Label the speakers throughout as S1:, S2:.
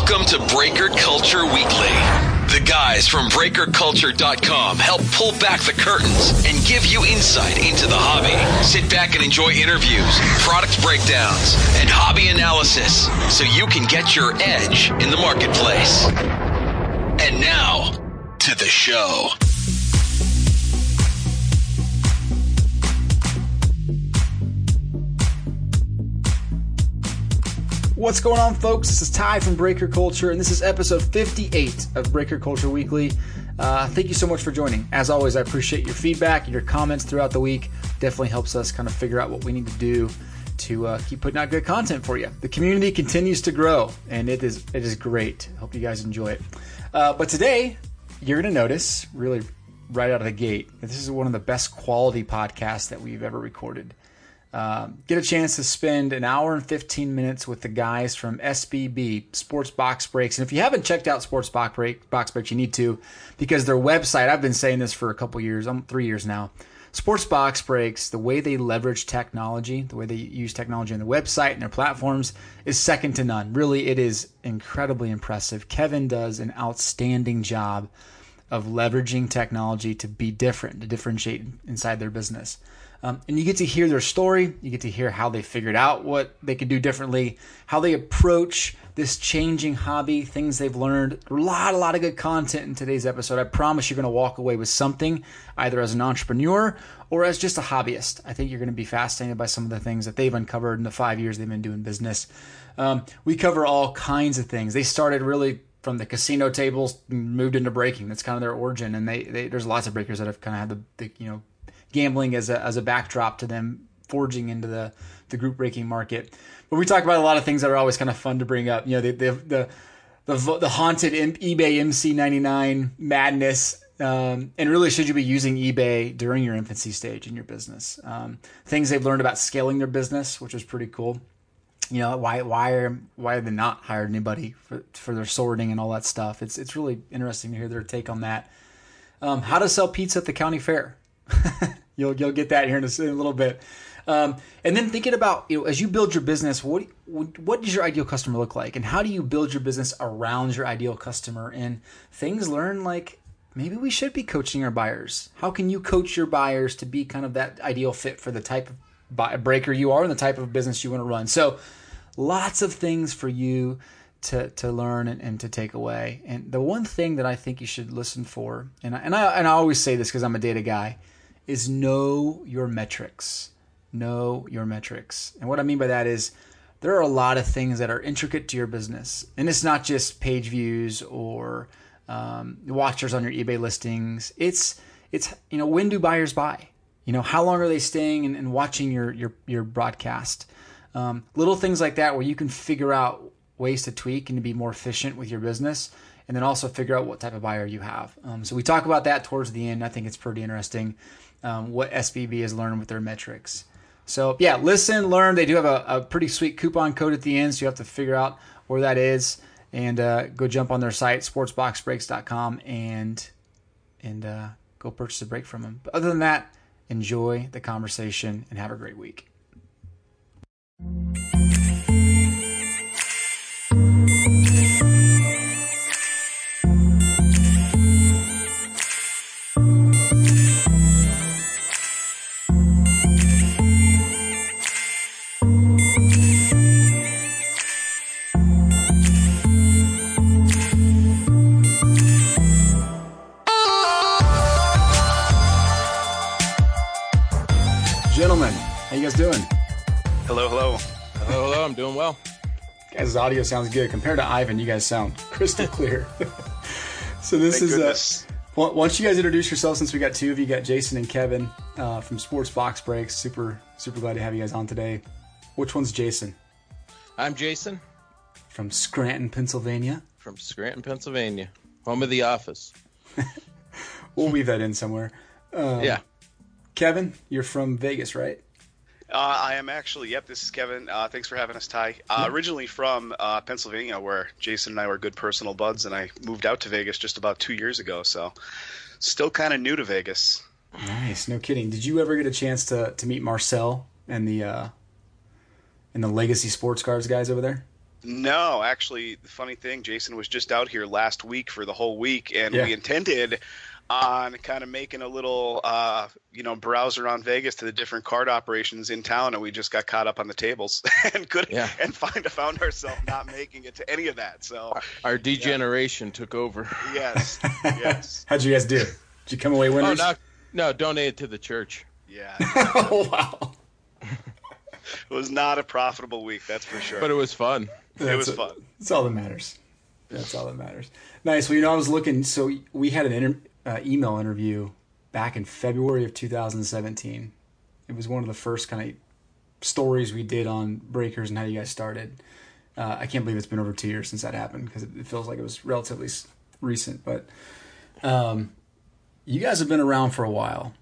S1: Welcome to Breaker Culture Weekly. The guys from BreakerCulture.com help pull back the curtains and give you insight into the hobby. Sit back and enjoy interviews, product breakdowns, and hobby analysis so you can get your edge in the marketplace. And now, to the show.
S2: What's going on, folks? This is Ty from Breaker Culture, and this is episode 58 of Breaker Culture Weekly. Uh, thank you so much for joining. As always, I appreciate your feedback and your comments throughout the week. Definitely helps us kind of figure out what we need to do to uh, keep putting out good content for you. The community continues to grow, and it is it is great. Hope you guys enjoy it. Uh, but today, you're going to notice, really right out of the gate, this is one of the best quality podcasts that we've ever recorded. Um, get a chance to spend an hour and 15 minutes with the guys from SBB Sports Box Breaks. And if you haven't checked out Sports Box, Break, Box Breaks, you need to because their website, I've been saying this for a couple years, I'm three years now. Sports Box Breaks, the way they leverage technology, the way they use technology on their website and their platforms is second to none. Really, it is incredibly impressive. Kevin does an outstanding job of leveraging technology to be different, to differentiate inside their business. Um, and you get to hear their story. You get to hear how they figured out what they could do differently, how they approach this changing hobby, things they've learned. A lot, a lot of good content in today's episode. I promise you're going to walk away with something, either as an entrepreneur or as just a hobbyist. I think you're going to be fascinated by some of the things that they've uncovered in the five years they've been doing business. Um, we cover all kinds of things. They started really from the casino tables, moved into breaking. That's kind of their origin, and they, they there's lots of breakers that have kind of had the, the you know gambling as a, as a backdrop to them forging into the, the group breaking market. But we talk about a lot of things that are always kind of fun to bring up. You know, the, the, the, the, the haunted eBay MC99 madness. Um, and really, should you be using eBay during your infancy stage in your business? Um, things they've learned about scaling their business, which is pretty cool. You know, why why are why have they not hired anybody for for their sorting and all that stuff? It's it's really interesting to hear their take on that. Um, how to sell pizza at the county fair. you'll you'll get that here in a, in a little bit. Um, and then thinking about you know as you build your business, what what does your ideal customer look like, and how do you build your business around your ideal customer? And things learn like maybe we should be coaching our buyers. How can you coach your buyers to be kind of that ideal fit for the type of breaker you are and the type of business you want to run? So lots of things for you to to learn and, and, to take away. And the one thing that I think you should listen for, and I, and I and I always say this because I'm a data guy, is know your metrics. Know your metrics. And what I mean by that is there are a lot of things that are intricate to your business. And it's not just page views or um, watchers on your eBay listings. It's it's you know when do buyers buy? You know how long are they staying and, and watching your your your broadcast? Um, little things like that where you can figure out ways to tweak and to be more efficient with your business and then also figure out what type of buyer you have. Um, so we talk about that towards the end. I think it's pretty interesting um, what SBB has learned with their metrics. So yeah, listen, learn. They do have a, a, pretty sweet coupon code at the end, so you have to figure out where that is and uh, go jump on their site sportsboxbreaks.com and and uh, go purchase a break from them. But other than that, enjoy the conversation and have a great week. Guys' audio sounds good compared to Ivan. You guys sound crystal clear. so this Thank is uh, once you guys introduce yourselves, since we got two of you, got Jason and Kevin uh, from Sports Box Breaks. Super super glad to have you guys on today. Which one's Jason?
S3: I'm Jason
S2: from Scranton, Pennsylvania.
S3: From Scranton, Pennsylvania, home of the office.
S2: we'll weave that in somewhere.
S3: Um, yeah.
S2: Kevin, you're from Vegas, right?
S4: Uh, I am actually. Yep, this is Kevin. Uh, thanks for having us, Ty. Uh, originally from uh, Pennsylvania, where Jason and I were good personal buds, and I moved out to Vegas just about two years ago. So, still kind of new to Vegas.
S2: Nice, no kidding. Did you ever get a chance to to meet Marcel and the uh, and the Legacy Sports Cars guys over there?
S4: No, actually, the funny thing, Jason was just out here last week for the whole week, and
S2: Yeah.
S4: we intended on kind of making a little, uh, you know, browser on Vegas to the different card operations in town, and we just got caught up on the tables and could
S3: Yeah.
S4: and find found ourselves not making it to any of that. So
S3: Our degeneration took over.
S4: yes, yes,
S2: How'd you guys do? Did you come away
S3: Oh
S2: winners?
S3: no, no, donate it to the church.
S4: yeah.
S2: oh wow.
S4: It was not a profitable week, that's for sure.
S3: But it was fun.
S4: it was
S2: That's-
S4: fun.
S2: That's all that matters. That's all that matters. Nice. Well, you know, I was looking. So we had an inter- uh, email interview back in February of 2017. It was one of the first kind of stories we did on breakers and how you guys started. Uh, I can't believe it's been over two years since that happened because it, feels like it was relatively recent. But um, you guys have been around for a while,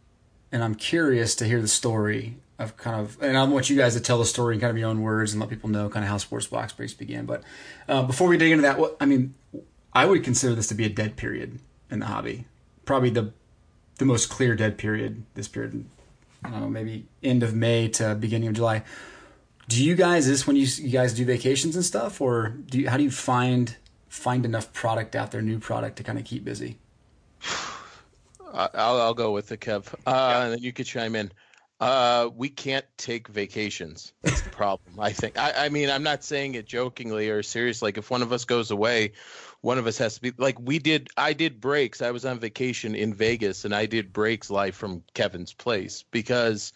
S2: and I'm curious to hear the story of kind of, and I want you guys to tell the story in kind of your own words and let people know kind of how sports box breaks began. But uh, before we dig into that, what I mean, I would consider this to be a dead period in the hobby. Probably the the most clear dead period. This period, I don't know, maybe end of May to beginning of July. Do you guys is this when you, you guys do vacations and stuff, or do you, how do you find find enough product out there, new product to kind of keep busy?
S3: I- I'll, I'll go with the Kev, uh, and then you could chime in. Uh, we can't take vacations. That's the problem. I think. I, I mean, I'm not saying it jokingly or serious. Like, if one of us goes away, one of us has to be. Like, we did. I did breaks. I was on vacation in Vegas, and I did breaks live from Kevin's place because.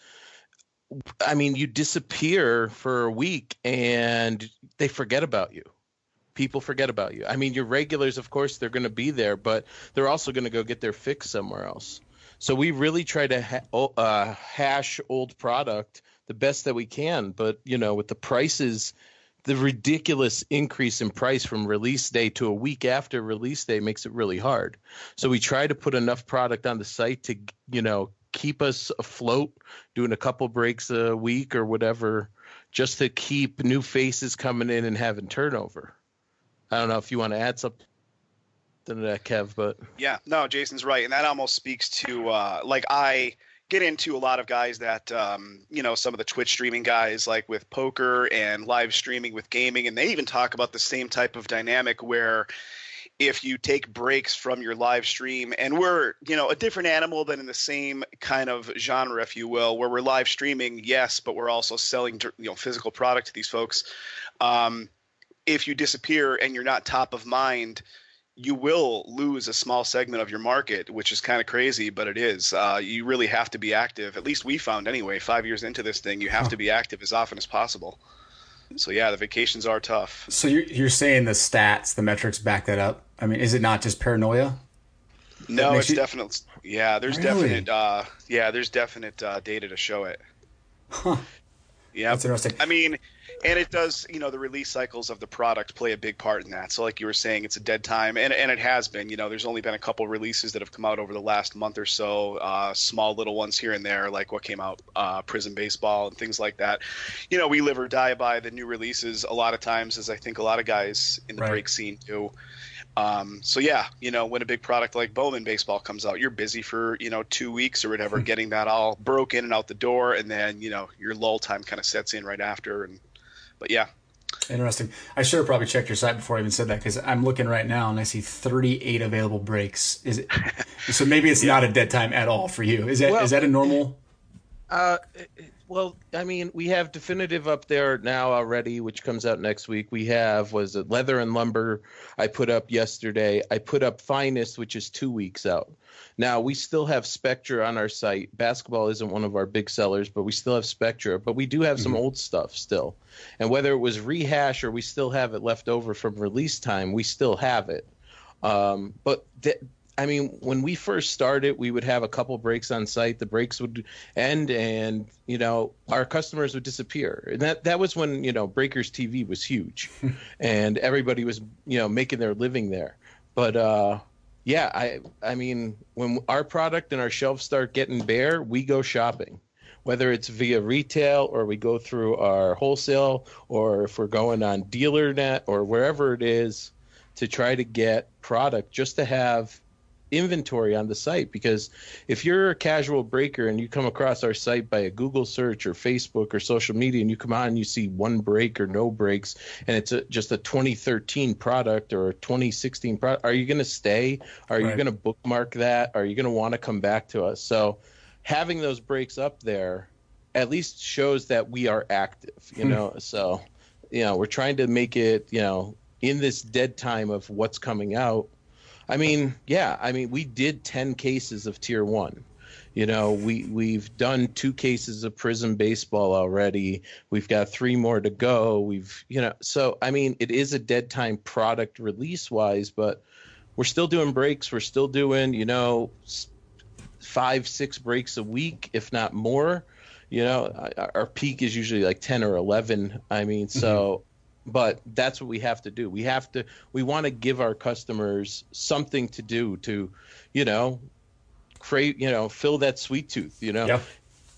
S3: I mean, you disappear for a week and they forget about you. People forget about you. I mean, your regulars, of course, they're going to be there, but they're also going to go get their fix somewhere else. So we really try to ha- uh, hash old product the best that we can. But you know, with the prices, the ridiculous increase in price from release day to a week after release day makes it really hard. So we try to put enough product on the site to you know keep us afloat, doing a couple breaks a week or whatever, just to keep new faces coming in and having turnover. I don't know if you want to add something to that, Kev, but
S4: Yeah, no, Jason's right, and that almost speaks to uh, like I get into a lot of guys that um, you know some of the Twitch streaming guys like with poker and live streaming with gaming, and they even talk about the same type of dynamic where if you take breaks from your live stream and we're you know a different animal than in the same kind of genre if you will where we're live streaming yes but we're also selling you know physical product to these folks. Um, if you disappear and you're not top of mind you will lose a small segment of your market, which is kind of crazy, but it is. Uh, you really have to be active. At least we found anyway. Five years into this thing, you have to be active as often as possible. So yeah, the vacations are tough.
S2: So you're you're saying the stats, the metrics back that up? I mean, is it not just paranoia?
S4: No, it's
S2: you-
S4: definite. Yeah, there's
S2: Really?
S4: definite. Uh, yeah, there's definite uh, data to show it.
S2: Huh.
S4: Yeah,
S2: That's interesting.
S4: I mean, and it does. You know, the release cycles of the product play a big part in that. So, like you were saying, it's a dead time, and and it has been. You know, there's only been a couple releases that have come out over the last month or so. Uh, small little ones here and there, like what came out, uh, Prizm Baseball and things like that. You know, we live or die by the new releases a lot of times, as I think a lot of guys in the
S2: Right.
S4: break scene do. Um, so yeah, you know, when a big product like Bowman baseball comes out, you're busy for you know two weeks or whatever, getting that all broken and out the door, and then you know your lull time kind of sets in right after. And but yeah,
S2: Interesting. I should have probably checked your site before I even said that because I'm looking right now and I see 38 available breaks. Is it? so maybe it's not a dead time at all for you. Is that is
S3: Well-
S2: that a normal?
S3: Uh, well, I mean, we have definitive up there now already, which comes out next week. We have was it leather and lumber. I put up yesterday. I put up finest, which is two weeks out. Now we still have Spectra on our site. Basketball isn't one of our big sellers, but we still have Spectra. But we do have some old stuff still, and whether it was rehash or we still have it left over from release time, we still have it. Um, but th- I mean, when we first started, we would have a couple breaks on site. The breaks would end, and you know, our customers would disappear. And that that was when you know Breakers TV was huge, and everybody was you know making their living there. But uh, yeah, I I mean, when our product and our shelves start getting bare, we go shopping. Whether it's via retail or we go through our wholesale, or if we're going on dealer net or wherever it is, to try to get product just to have inventory on the site because if you're a casual breaker and you come across our site by a Google search or Facebook or social media and you come on and you see one break or no breaks and it's a, just a 2013 product or a 2016 product, are you going to stay? Are right. you going to bookmark that? Are you going to want to come back to us? So having those breaks up there at least shows that we are active, you know. so, you know, we're trying to make it, you know, in this dead time of what's coming out. I mean, yeah, I mean, we did 10 cases of tier 1. You know, we we've done two cases of Prizm baseball already. We've got three more to go. We've, you know, so I mean, it is a dead time product release wise, but we're still doing breaks. We're still doing, you know, five, six breaks a week, if not more. You know, our peak is usually like 10 or 11. I mean, so, mm-hmm. But that's what we have to do. We have to, we want to give our customers something to do to, you know, create, you know, fill that sweet tooth, you know?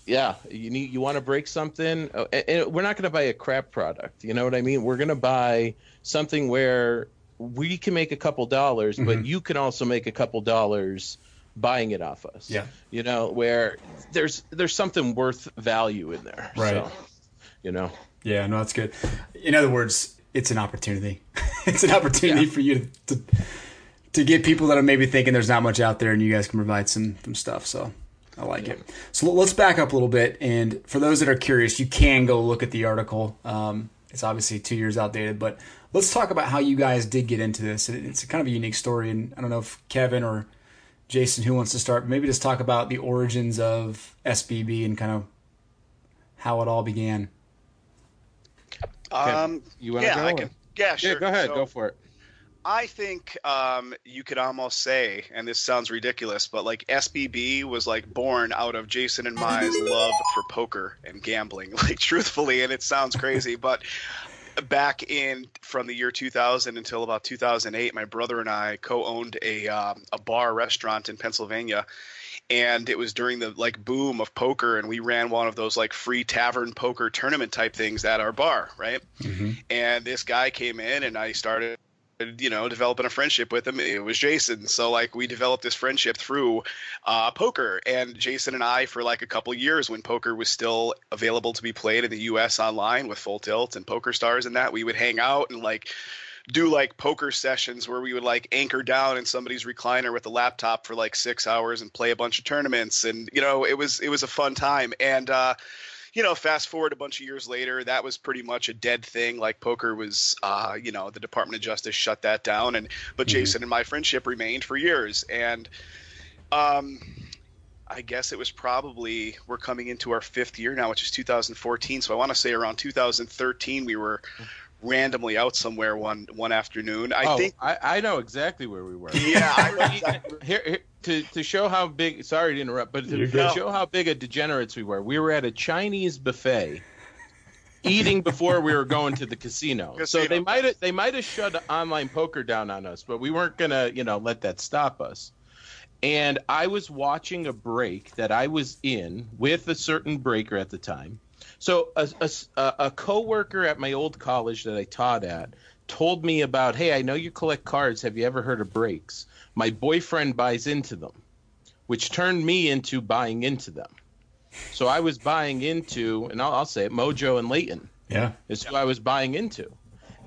S3: Yeah, you need you want to break something. Uh, and we're not going to buy a crap product. You know what I mean? We're going to buy something where we can make a couple dollars, mm-hmm. but you can also make a couple dollars buying it off us.
S2: Yeah.
S3: You know, where there's there's something worth value in there.
S2: Right.
S3: So, you know.
S2: Yeah, no, that's good. In other words, it's an opportunity. it's an opportunity yeah. for you to, to to get people that are maybe thinking there's not much out there and you guys can provide some some stuff. So I like yeah. it. So let's back up a little bit. And for those that are curious, you can go look at the article. Um, it's obviously two years outdated, but let's talk about how you guys did get into this. It's kind of a unique story. And I don't know if Kevin or Jason, who wants to start? Maybe just talk about the origins of SBB and kind of how it all began.
S4: Um, you want to yeah, go? I can, yeah, sure.
S3: Yeah, go ahead. So, go for it.
S4: I think um, you could almost say, and this sounds ridiculous, but like SBB was like born out of Jason and my love for poker and gambling, like truthfully, and it sounds crazy, but back in from the year 2000 until about 2008, my brother and I co-owned a um, a bar restaurant in Pennsylvania, and it was during the like boom of poker, and we ran one of those like free tavern poker tournament type things at our bar, right? Mm-hmm. And this guy came in, and I started you know, developing a friendship with him. It was Jason. So like we developed this friendship through uh, poker, and Jason and I for like a couple years when poker was still available to be played in the U.S. online with Full Tilt and Poker Stars and that we would hang out and like do like poker sessions where we would like anchor down in somebody's recliner with a laptop for like six hours and play a bunch of tournaments and you know it was it was a fun time and uh you know, fast forward a bunch of years later, that was pretty much a dead thing. Like poker was, uh, you know, the Department of Justice shut that down, and but mm-hmm. Jason and my friendship remained for years, and um, I guess it was probably we're coming into our fifth year now, which is 2014. So I want to say around 2013 we were randomly out somewhere one one afternoon. I
S3: oh,
S4: think
S3: I, I know exactly where we were.
S4: Yeah,
S3: here, here, to to show how big. Sorry to interrupt, but to, to show how big a degenerates we were, we were at a Chinese buffet. eating before we were going to the casino. casino. So they might have they might have shut online poker down on us, but we weren't gonna, you know, let that stop us. And I was watching a break that I was in with a certain breaker at the time so a, a, a coworker at my old college that I taught at told me about, hey, I know you collect cards. Have you ever heard of breaks? My boyfriend buys into them, which turned me into buying into them. So I was buying into, and I'll, I'll say it, Mojo and Layton.
S2: Yeah,
S3: is who I was buying into.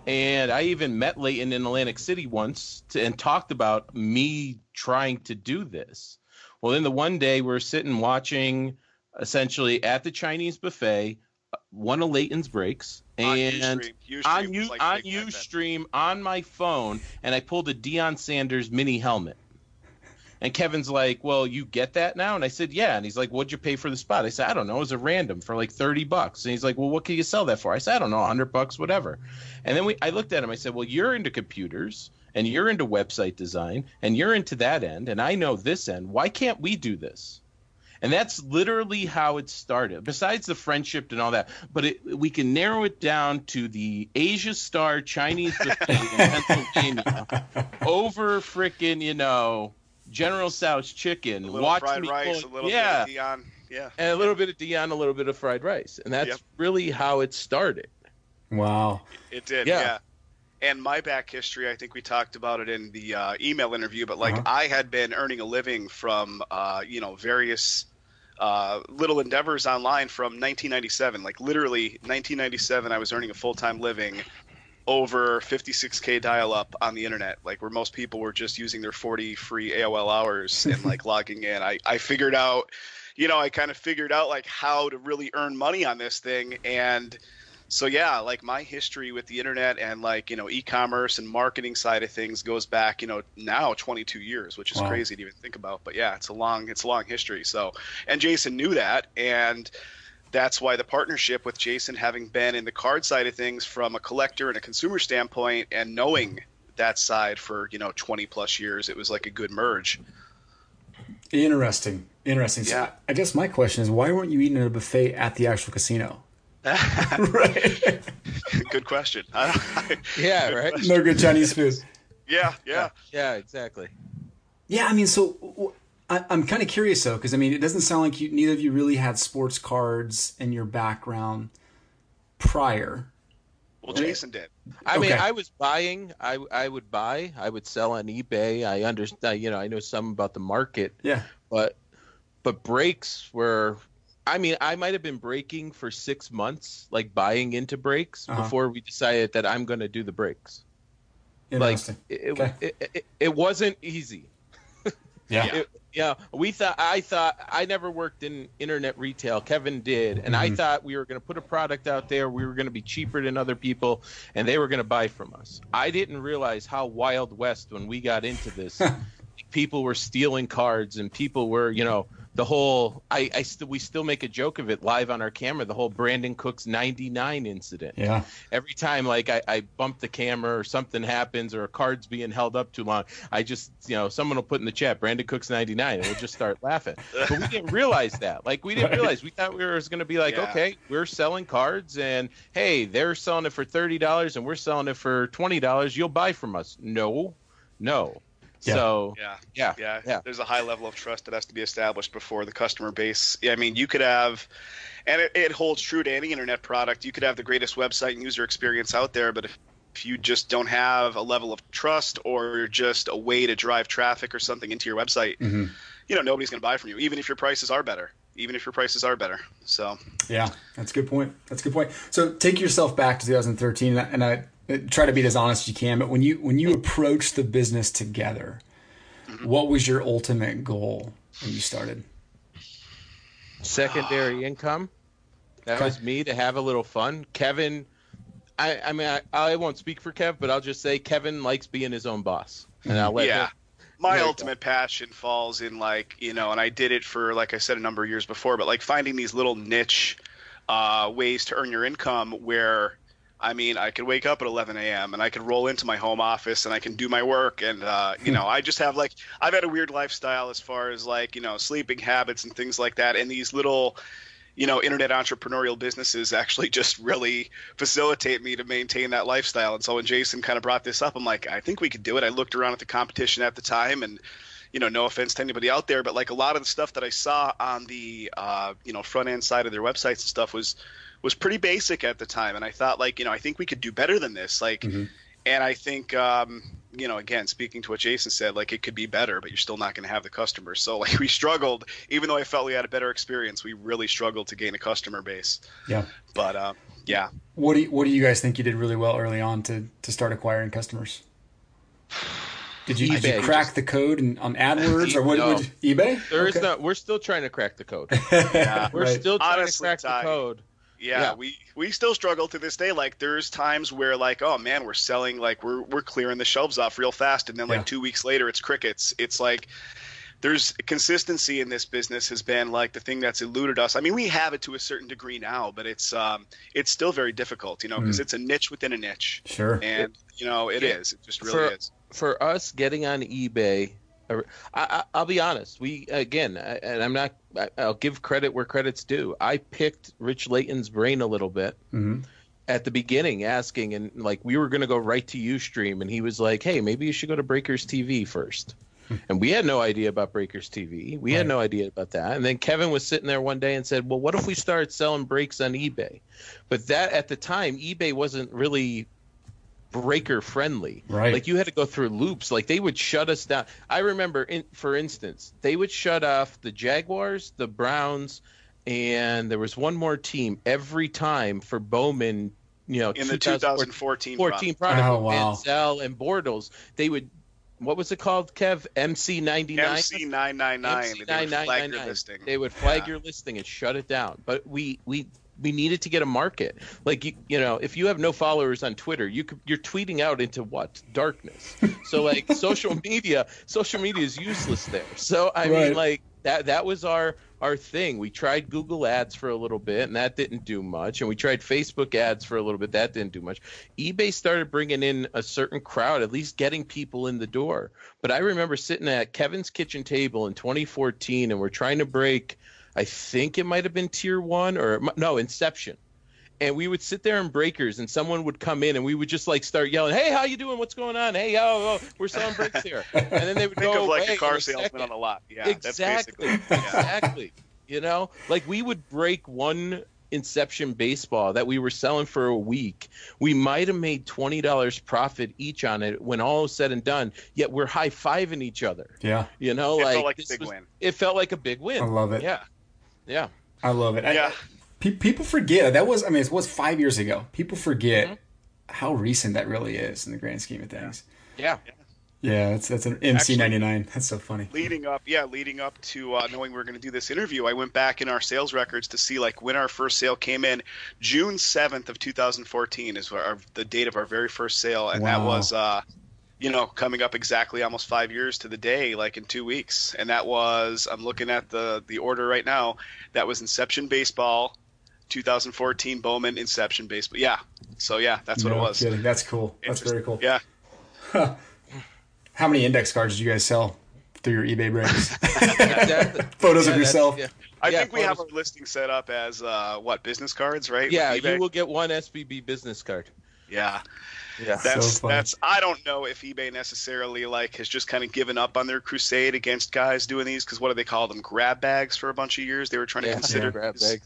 S3: And I even met Layton in Atlantic City once to, and talked about me trying to do this. Well, then the one day we're sitting watching essentially at the Chinese buffet, uh, one of Layton's breaks, and on
S4: on
S3: you on UStream on my phone, and I pulled a Deion Sanders mini helmet. And Kevin's like, "Well, you get that now?" And I said, "Yeah." And he's like, "What'd you pay for the spot?" I said, "I don't know. It was a random for like thirty bucks." And he's like, "Well, what can you sell that for?" I said, "I don't know, hundred bucks, whatever." And then we, I looked at him. I said, "Well, you're into computers." And you're into website design, and you're into that end, and I know this end. Why can't we do this? And that's literally how it started, besides the friendship and all that. But it, we can narrow it down to the Asia Star Chinese in Pennsylvania over freaking, you know, General Tso's chicken.
S4: Watch fried me rice, pull, a little yeah. bit of Deion. Yeah.
S3: And a little bit of Deion, a little bit of fried rice. And that's yep. really how it started.
S2: Wow.
S4: It, it did, yeah. yeah. And my back history, I think we talked about it in the uh, email interview, but like
S2: Uh-huh.
S4: I had been earning a living from, uh, you know, various uh, little endeavors online from 1997. Like literally 1997, I was earning a full time living over 56k dial up on the internet, like where most people were just using their 40 free AOL hours and like logging in. I, I figured out, you know, I kind of figured out like how to really earn money on this thing. And so, yeah, like my history with the internet and like, you know, e commerce and marketing side of things goes back, you know, now 22 years, which is
S2: Wow.
S4: crazy to even think about. But yeah, it's a long, it's a long history. So, and Jason knew that. And, that's why the partnership with Jason, having been in the card side of things from a collector and a consumer standpoint, and knowing that side for you know 20 plus years, it was like a good merge.
S2: Interesting. Interesting. So
S4: Yeah.
S2: I guess my question is why weren't you eating at a buffet at the actual casino? right.
S4: good question.
S3: Yeah, right.
S2: No good Chinese food.
S4: yeah, yeah.
S3: Yeah, exactly.
S2: Yeah, I mean, so I, am kind of curious though, because I mean, it doesn't sound like you, neither of you really had sports cards in your background prior.
S4: Well, Jason did.
S3: I mean,
S2: Okay.
S3: I was buying. I I would buy. I would sell on eBay. I understand. You know, I know some about the market,
S2: Yeah.
S3: but but breaks were. I mean, I might have been breaking for six months, like buying into breaks
S2: Uh-huh.
S3: before we decided that I'm going to do the breaks. Like it,
S2: Okay.
S3: it, it, it, wasn't easy.
S2: yeah.
S3: It, yeah, we thought I thought I never worked in internet retail. Kevin did, and I thought we were going to put a product out there. We were going to be cheaper than other people, and they were going to buy from us. I didn't realize how wild west when we got into this. people were stealing cards, and people were, you know, the whole. I, I still we still make a joke of it live on our camera. The whole Brandon Cooks '99 incident
S2: Yeah.
S3: every time like I, I bump the camera or something happens or a card's being held up too long, I just you know someone will put in the chat Brandon Cooks ninety nine and we'll just start laughing. But we didn't realize that. Like we didn't
S2: Right.
S3: realize we thought we were going to be like,
S4: Yeah.
S3: okay, we're selling cards and hey, they're selling it for thirty dollars and we're selling it for twenty dollars. You'll buy from us. No, no.
S2: Yeah.
S3: So
S4: Yeah.
S3: yeah,
S4: yeah,
S3: yeah.
S4: There's a high level of trust that has to be established before the customer base. I mean, you could have, and it, it holds true to any internet product. You could have the greatest website and user experience out there, but if, if you just don't have a level of trust or just a way to drive traffic or something into your website, mm-hmm. you know, nobody's going to buy from you, even if your prices are better. Even if your prices are better. So,
S2: Yeah, that's a good point. That's a good point. So take yourself back to 2013, and I, and I try to be as honest as you can. But when you when you approached the business together, what was your ultimate goal when you started?
S3: secondary income. That
S2: Okay.
S3: was me to have a little fun. Kevin, I, I mean, I, I won't speak for Kev, but I'll just say Kevin likes being his own boss, and I'll let
S4: yeah.
S3: him.
S4: My
S3: There you
S4: ultimate passion falls in like, you know, and I did it for like I said a number of years before, but like finding these little niche uh, ways to earn your income where I mean, I could wake up at 11 a.m. and I could roll into my home office and I can do my work. And, uh, you know, I just have like, I've had a weird lifestyle as far as like, you know, sleeping habits and things like that. And these little, you know, internet entrepreneurial businesses actually just really facilitate me to maintain that lifestyle. And so when Jason kind of brought this up, I'm like, I think we could do it. I looked around at the competition at the time and, you know, no offense to anybody out there, but like a lot of the stuff that I saw on the, uh, you know, front end side of their websites and stuff was, was pretty basic at the time. And I thought like, you know, I think we could do better than this. Like, and I think, um, you know, again, speaking to what Jason said, like it could be better, but you're still not going to have the customers. So like we struggled, even though I felt we had a better experience, we really struggled to gain a customer base.
S2: Yeah.
S4: But uh, yeah,
S2: What do you, What do you guys think you did really well early on to to start acquiring customers? Did you, did you crack
S3: just-
S2: the code and on AdWords or what?
S3: No.
S2: what eBay?
S3: There is
S2: Okay.
S3: no. We're still trying to crack the code.
S4: yeah.
S3: We're
S2: Right.
S3: still trying
S4: Honestly,
S3: to crack
S4: Ty,
S3: the code.
S4: Yeah,
S3: Yeah.
S4: we we still struggle to this day. Like there's times where like, oh man, we're selling like we're we're clearing the shelves off real fast, and then like
S2: Yeah.
S4: two weeks later, it's crickets. It's like there's consistency in this business has been like the thing that's eluded us. I mean, we have it to a certain degree now, but it's um it's still very difficult, you know, because it's a niche within a niche,
S2: Sure.
S4: and you know it is.
S3: Yeah.
S4: It just really
S3: For-
S4: is.
S3: for us getting on eBay, I, I, I'll be honest. We again, I, and I'm not. I, I'll give credit where credit's due. I picked Rich Layton's brain a little bit
S2: Mhm.
S3: at the beginning, asking, and like we were going to go right to UStream, and he was like, "Hey, maybe you should go to Breakers TV first. And we had no idea about Breakers TV. We
S2: Right.
S3: had no idea about that. And then Kevin was sitting there one day and said, "Well, what if we started selling breaks on eBay?" But that at the time, eBay wasn't really breaker friendly.
S2: Right.
S3: Like you had to go through loops. Like they would shut us down. I remember, in, for instance, they would shut off the Jaguars, the Browns, and there was one more team every time for Bowman. You know,
S4: in the 2014
S3: 14 product,
S2: Oh, wow.
S3: Manziel and Bortles. They would. What was it called, Kev? MC ninety nine.
S4: MC nine nine nine.
S3: MC
S4: They would flag your listing.
S3: They would flag
S4: Yeah.
S3: your listing and shut it down. But we we we needed to get a market. Like you, you know, if you have no followers on Twitter, you could, you're tweeting out into what darkness. So like social media, social media is useless there. So I
S2: Right.
S3: mean, like that that was our our thing. We tried Google Ads for a little bit, and that didn't do much. And we tried Facebook ads for a little bit, that didn't do much. eBay started bringing in a certain crowd, at least getting people in the door. But I remember sitting at Kevin's kitchen table in 2014, and we're trying to break. I think it might have been Tier One or no Inception. And we would sit there in breakers, and someone would come in, and we would just like start yelling, "Hey, how you doing? What's going on? Hey, oh, oh we're selling breaks here." And then they would
S4: Think
S3: go
S4: of like
S3: away
S4: a car
S3: in
S4: salesman
S3: second.
S4: on a lot. Yeah,
S3: exactly,
S4: that's. Yeah.
S3: exactly. You know, like we would break one Inception baseball that we were selling for a week. We might have made twenty dollars profit each on it when all is said and done. Yet we're high fiving each other.
S2: Yeah,
S3: You know,
S4: It
S3: like
S4: felt like a big
S3: was-
S4: win.
S3: It felt like a big win.
S2: I love it.
S3: Yeah, yeah.
S2: I love it. I-
S4: Yeah.
S2: pe- people forget that was. I mean, it was five years ago. People forget
S3: Mm-hmm.
S2: how recent that really is in the grand scheme of things.
S3: Yeah.
S2: Yeah, that's that's an MC ninety nine. That's so funny.
S4: leading up yeah leading up to uh, knowing we were going to do this interview i went back in our sales records to see like when our first sale came in june 7th of 2014 is our, the date of our very first sale and that was uh, you know coming up exactly almost five years to the day like in two weeks and that was i'm looking at the the order right now that was inception baseball 2014 bowman inception baseball yeah so yeah that's what
S2: no
S4: it was
S2: kidding. That's cool. That's very cool.
S4: yeah
S2: How many index cards did you guys sell through your eBay breaks?
S3: Exactly.
S2: Photos
S3: Yeah,
S2: of yourself.
S3: Yeah,
S4: i
S3: Yeah,
S4: think we have our
S3: photos-
S4: listing set up as uh, what business cards right
S3: yeah. You will get one SBB business card.
S4: Yeah
S3: Yeah.
S4: That's
S2: funny.
S4: that's I don't know if eBay necessarily like has just kind of given up on their crusade against guys doing these because what do they call them grab bags for a bunch of years they were trying to
S3: yeah.
S4: consider
S3: grab
S4: this,
S3: bag.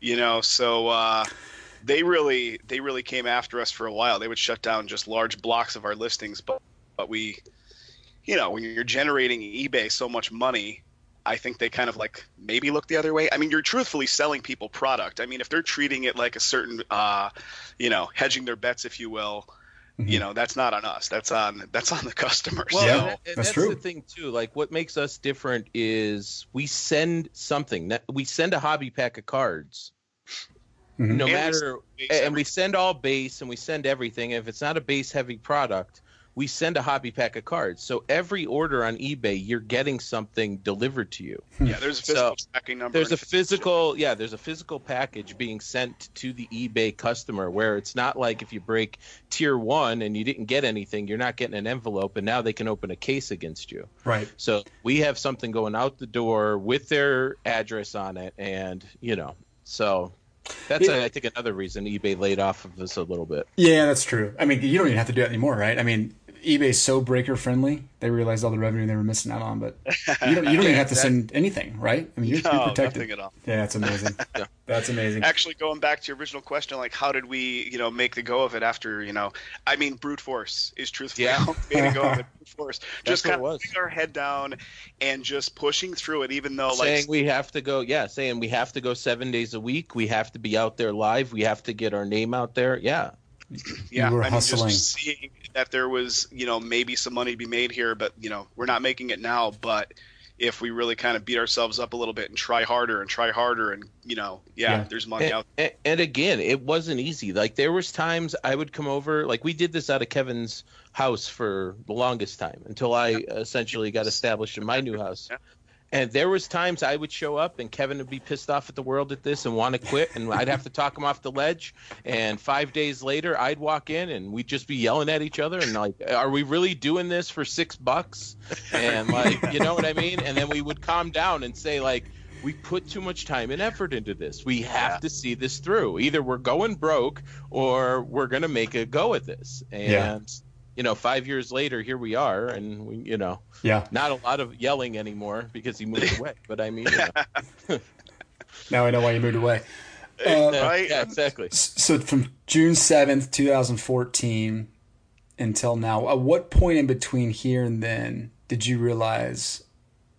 S4: you know so uh, they really they really came after us for a while they would shut down just large blocks of our listings but but we you know when you're generating eBay so much money I think they kind of like maybe look the other way. I mean, you're truthfully selling people product. I mean, if they're treating it like a certain, uh, you know, hedging their bets, if you will, you know, that's not on us. That's on that's on the customers.
S3: Well,
S2: Yeah,
S3: and, and
S2: that's
S3: that's,
S2: true.
S3: the thing too. Like, what makes us different is we send something. We send a hobby pack of cards,
S2: Mhm.
S3: no
S4: And
S3: matter,
S4: base
S3: and we send all base and we send everything. If it's not a base heavy product, we send a hobby pack of cards. So every order on eBay, you're getting something delivered to you.
S4: yeah, there's a physical
S3: So,
S4: tracking number.
S3: There's a physical, yeah, there's a physical package being sent to the eBay customer where it's not like if you break tier one and you didn't get anything, you're not getting an envelope, and now they can open a case against you.
S2: Right.
S3: So we have something going out the door with their address on it, and you know, so that's
S2: Yeah.
S3: I think another reason eBay laid off of us a little bit.
S2: Yeah, that's true. I mean, you don't even have to do it anymore, right? I mean, eBay's so breaker friendly. They realized all the revenue they were missing out on, but you don't, you don't even have to send anything, right? I mean, you're,
S4: no,
S2: you're protected.
S4: nothing at all.
S2: Yeah, that's amazing.
S3: Yeah.
S2: That's amazing.
S4: Actually, going back to your original question, like how did we, you know, make the go of it after, you know, I mean, brute force is truthfully
S3: Yeah.
S4: how we made a go of it. Brute force, just
S3: what it
S4: kind of putting our head down and just pushing through it, even though like
S3: saying we have to go, yeah, saying we have to go seven days a week. We have to be out there live. We have to get our name out there. Yeah,
S4: yeah,
S2: You were
S4: I mean, just seeing that there was, you know, maybe some money to be made here, but you know, we're not making it now. But if we really kind of beat ourselves up a little bit and try harder and try harder, and you know, yeah,
S2: Yeah.
S4: there's money
S3: and,
S4: out.
S3: and, and again, it wasn't easy. Like there was times I would come over, like we did this out of Kevin's house for the longest time until I essentially got established in my new house.
S4: Yeah.
S3: And there was times I would show up and Kevin would be pissed off at the world at this and want to quit, and I'd have to talk him off the ledge. And five days later, I'd walk in and we'd just be yelling at each other and like, "Are we really doing this for six bucks?" And like, you know what I mean? And then we would calm down and say like, we put too much time and effort into this. We have
S4: Yeah.
S3: to see this through. Either we're going broke or we're going to make a go at this. And
S2: Yeah.
S3: You know, 5 years later here we are and we, you know,
S2: Yeah.
S3: not a lot of yelling anymore because he moved away. But I mean, you know,
S2: Now I know why you moved away. Uh,
S4: Right?
S3: yeah, exactly.
S2: so from June seventh, two thousand fourteen, until now. At what point in between here and then did you realize,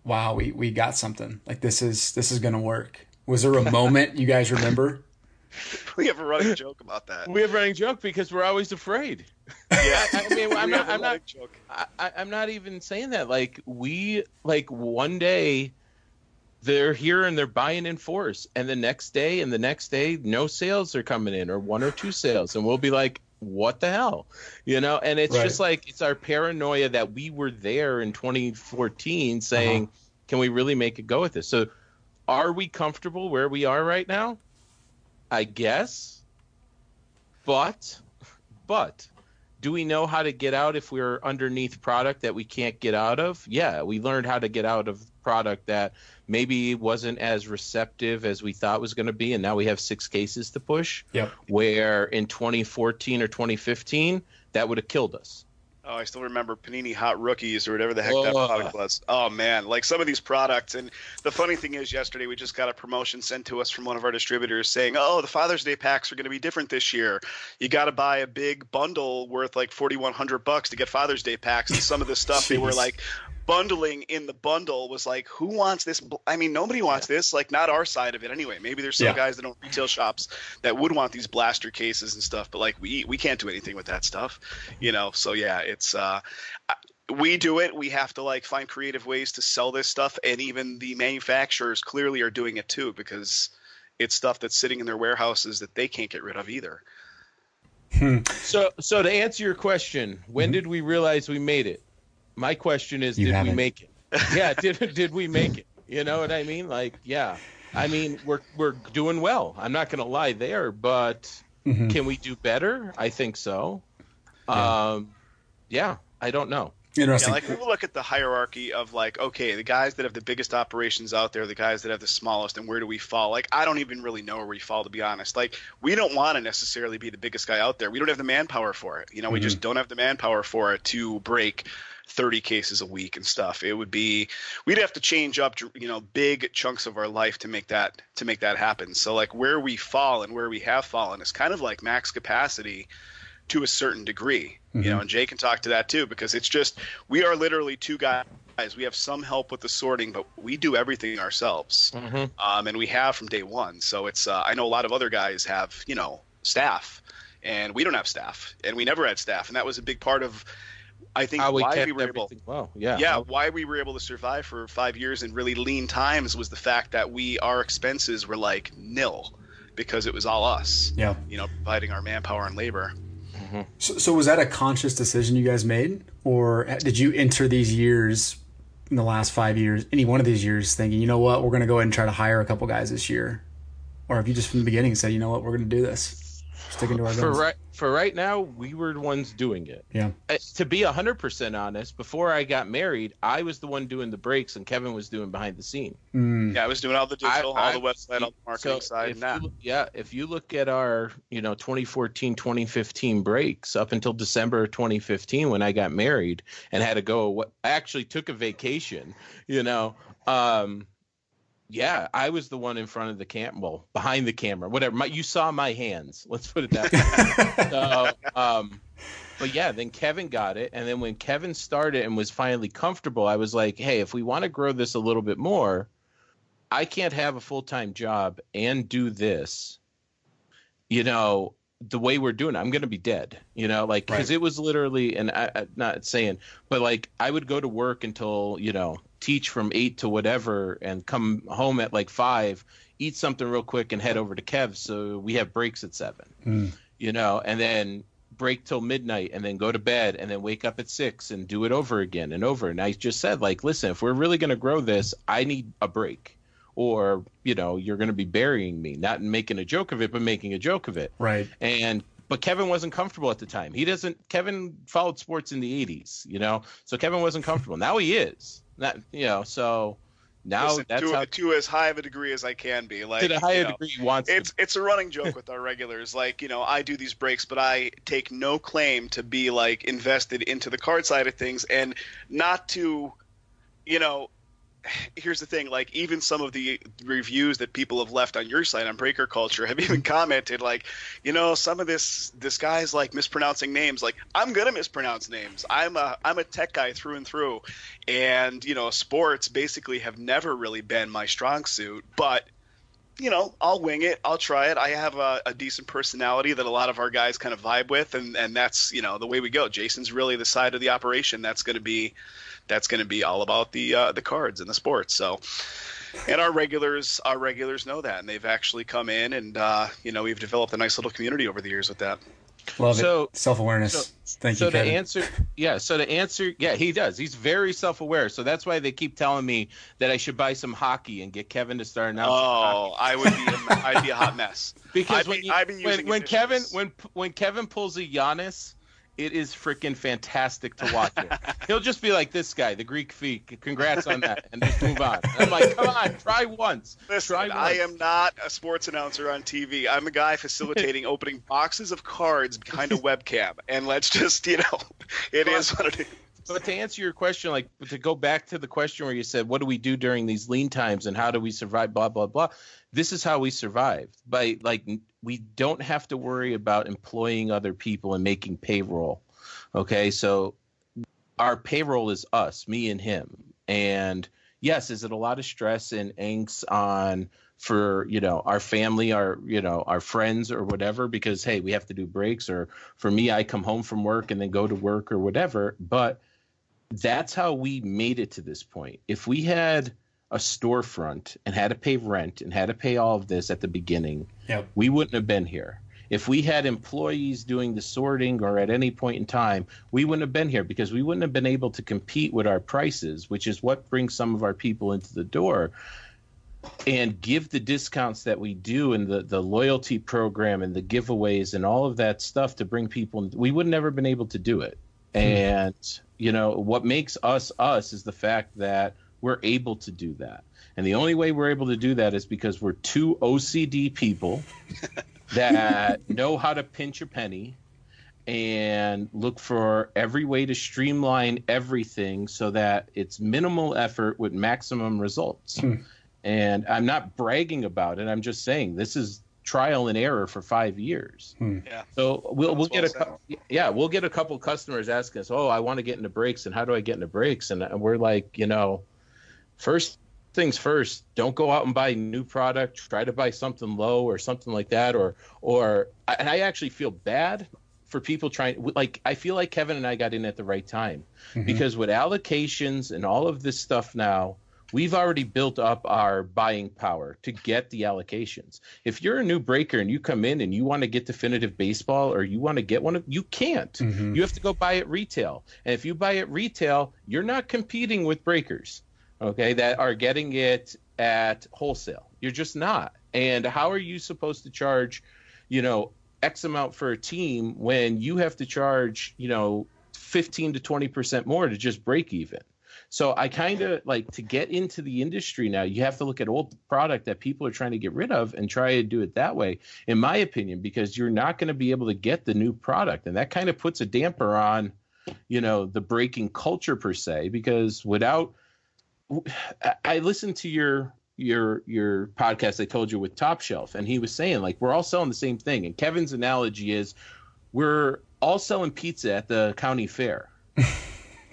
S2: wow, we, we got something like this is this is going to work? Was there a moment you guys remember?
S4: We have a running joke about that.
S3: We have a running joke because we're always afraid.
S4: Yeah,
S3: I, I mean, I'm not.
S4: have a
S3: I'm not. I, I- I'm not even saying that. Like we, like one day, they're here and they're buying in force, and the next day and the next day, no sales are coming in, or one or two sales, and we'll be like, "What the hell?" You know? And it's
S2: Right.
S3: just like it's our paranoia that we were there in 2014, uh-huh. saying, "Can we really make it go with this?" So, are we comfortable where we are right now? I guess, but, but do we know how to get out if we're underneath product that we can't get out of? Yeah, we learned how to get out of product that maybe wasn't as receptive as we thought was going to be, and now we have six cases to push.
S2: Yep.
S3: Where in 2014 or 2015, that would have killed us.
S4: Oh, I still remember Panini Hot Rookies or whatever the heck that product was. Oh man, like some of these products. And the funny thing is, yesterday we just got a promotion sent to us from one of our distributors saying, "Oh, the Father's Day packs are going to be different this year. You got to buy a big bundle worth like forty one hundred bucks to get Father's Day packs." And some of the stuff they were like bundling in the bundle was like, "Who wants this? I mean, nobody wants this. Like, not our side of it anyway. Maybe there's some
S2: Yeah.
S4: guys that own retail shops that would want these blaster cases and stuff, but like we we can't do anything with that stuff, you know. So yeah, it's uh, we do it. We have to like find creative ways to sell this stuff, and even the manufacturers clearly are doing it too because it's stuff that's sitting in their warehouses that they can't get rid of either.
S3: So, so to answer your question, when did we realize we made it? My question is,
S2: You
S3: did we
S2: haven't.
S3: make it? Yeah, did did we make it? You know what I mean? Like, yeah. I mean, we're we're doing well. I'm not going to lie there, but
S2: Mhm.
S3: can we do better? I think so. Um, yeah, I don't know.
S4: Yeah,
S2: Interesting.
S4: like we look at the hierarchy of like, okay, the guys that have the biggest operations out there, the guys that have the smallest, and where do we fall? Like, I don't even really know where we fall, to be honest. Like, we don't want to necessarily be the biggest guy out there. We don't have the manpower for it. You know, we just don't have the manpower for it to break 30 cases a week and stuff. It would be, we'd have to change up, you know, big chunks of our life to make that to make that happen. So like, where we fall and where we have fallen is kind of like max capacity to a certain degree. You know, and Jay can talk to that too because it's just we are literally two guys. We have some help with the sorting, but we do everything ourselves,
S3: Mhm.
S4: um, and we have from day one. So it's uh, I know a lot of other guys have you know staff, and we don't have staff, and we never had staff, and that was a big part of I think
S3: How we
S4: why
S3: kept
S4: we were able
S3: well. Yeah.
S4: yeah, why we were able to survive for five years in really lean times was the fact that we our expenses were like nil because it was all us.
S2: yeah.
S4: You know, providing our manpower and labor. Mm-hmm.
S2: So, so was that a conscious decision you guys made, or did you enter these years in the last five years, any one of these years, thinking, you know what, we're going to go ahead and try to hire a couple guys this year, or have you just from the beginning said, you know what, we're going to do this, sticking to our
S3: For right for right now, we were the ones doing it.
S2: Yeah.
S3: Uh, to be 100% honest, before I got married, I was the one doing the breaks and Kevin was doing behind the scene.
S2: Mm,
S4: Yeah, I was doing all the digital,
S3: I-
S4: all the website, all the marketing
S3: so
S4: side,
S3: if you yeah, if you look at our, you know, 2014, 2015 breaks up until December 2015 when I got married and had to go, I actually took a vacation, you know, um, yeah, I was the one in front of the cam, well, behind the camera, whatever. My, you saw my hands. Let's put it that way. so, um, but yeah, then Kevin got it, and then when Kevin started and was finally comfortable, I was like, hey, if we want to grow this a little bit more, I can't have a full time job and do this. You know, the way we're doing, it, I'm going to be dead. You know, like because
S2: Right.
S3: it was literally, and I, I not saying, but like I would go to work until you know teach from eight to whatever, and come home at like five, eat something real quick, and head over to Kev. So we have breaks at seven.
S2: Mm.
S3: You know, and then break till midnight and then go to bed and then wake up at six and do it over again and over. And I just said, like, listen, if we're really going to grow this, I need a break. Or, you know, you're going to be burying me, not making a joke of it, but making a joke of it.
S2: right.
S3: And, but Kevin wasn't comfortable at the time. He doesn't, Kevin followed sports in the 80s, you know? So Kevin wasn't comfortable. Now he is. Not, you know, so now
S4: Listen,
S3: that's
S4: to,
S3: how,
S4: to as high of a degree as I can be. Like
S3: to the higher
S4: you know,
S3: degree, wants
S4: It's
S3: to.
S4: it's a running joke with our regulars. Like you know, I do these breaks, but I take no claim to be like invested into the card side of things, and not to, you know, here's the thing: like even some of the reviews that people have left on your site on Breaker Culture have even commented, like, you know, some of this this guy's like mispronouncing names. Like, I'm gonna mispronounce names. I'm a I'm a tech guy through and through, and you know, sports basically have never really been my strong suit, but you know, I'll wing it. I'll try it. I have a, a, decent personality that a lot of our guys kind of vibe with, and and that's you know the way we go. Jason's really the side of the operation that's going to be that's going to be all about the uh, the cards and the sports. So, and our regulars our regulars know that, and they've actually come in, and uh, you know we've developed a nice little community over the years with that.
S2: Love so, it. Self awareness. So, Thank
S3: so
S2: you. So
S3: to answer, yeah. So to answer, yeah, he does. He's very self aware. So that's why they keep telling me that I should buy some hockey and get Kevin to start announcing.
S4: Oh, I would be. A, I'd be a hot mess.
S3: Because I'd when, be, you, when, when Kevin when when Kevin pulls a Giannis it is freaking fantastic to watch it. He'll just be like this guy, the Greek freak. Congrats on that, and just move on. I'm like, come on, try once.
S4: Listen,
S3: try once.
S4: I am not a sports announcer on TV. I'm a guy facilitating opening boxes of cards behind a webcam, and let's just, you know, it but, is what it is.
S3: But to answer your question, like to go back to the question where you said, what do we do during these lean times, and how do we survive? Blah blah blah. This is how we survived by like we don't have to worry about employing other people and making payroll. Okay, so our payroll is us, me and him. And yes, is it a lot of stress and angst on for you know our family, our you know our friends or whatever? Because hey, we have to do breaks. Or for me, I come home from work and then go to work or whatever. But that's how we made it to this point. If we had a storefront and had to pay rent and had to pay all of this at the beginning, yep. we wouldn't have been here. If we had employees doing the sorting or at any point in time, we wouldn't have been here because we wouldn't have been able to compete with our prices, which is what brings some of our people into the door and give the discounts that we do and the, the loyalty program and the giveaways and all of that stuff to bring people we would never been able to do it hmm. and you know what makes us us is the fact that we're able to do that. And the only way we're able to do that is because we're two OCD people that know how to pinch a penny and look for every way to streamline everything so that it's minimal effort with maximum results. Hmm. And I'm not bragging about it. I'm just saying this is trial and error for five years.
S4: Hmm. Yeah.
S3: So we'll we'll get a yeah we'll get a couple customers asking us, oh, I want to get into breaks, and how do I get into breaks? And we're like, you know, first things first don't go out and buy new product. Try to buy something low or something like that or or and i actually feel bad for people trying like i feel like kevin and i got in at the right time mm-hmm. because with allocations and all of this stuff now we've already built up our buying power to get the allocations. If you're a new breaker and you come in and you want to get definitive baseball or you want to get one of you can't. Mm-hmm. you have to go buy it retail. And if you buy it retail you're not competing with breakers okay, that are getting it at wholesale. You're just not. And how are you supposed to charge, you know, X amount for a team when you have to charge, you know, 15 to 20% more to just break even? So I kind of like to get into the industry now. You have to look at old product that people are trying to get rid of and try to do it that way, in my opinion, because you're not going to be able to get the new product, and that kind of puts a damper on, you know, the breaking culture per se. Because without I listened to your your your podcast I told you with Top Shelf, and he was saying like we're all selling the same thing. And Kevin's analogy is we're all selling pizza at the county fair.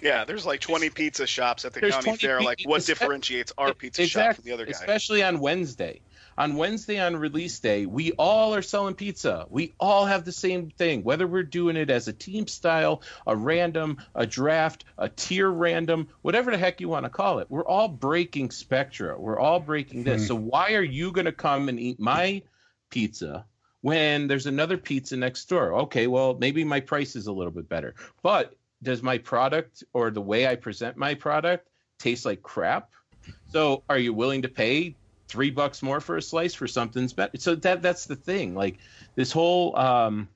S4: Yeah, there's like 20 pizza shops at the there's county fair. Like, what differentiates our pizza exactly, shop from the other guy?
S3: Especially on Wednesday on Wednesday on release day, we all are selling pizza. We all have the same thing, whether we're doing it as a team style, a random, a draft, a tier random, whatever the heck you want to call it. We're all breaking spectra. We're all breaking this. Hmm. So why are you going to come and eat my pizza when there's another pizza next door? Okay, well, maybe my price is a little bit better. But does my product or the way I present my product taste like crap? So are you willing to pay three bucks more for a slice for something's better. So that that's the thing. Like this whole um,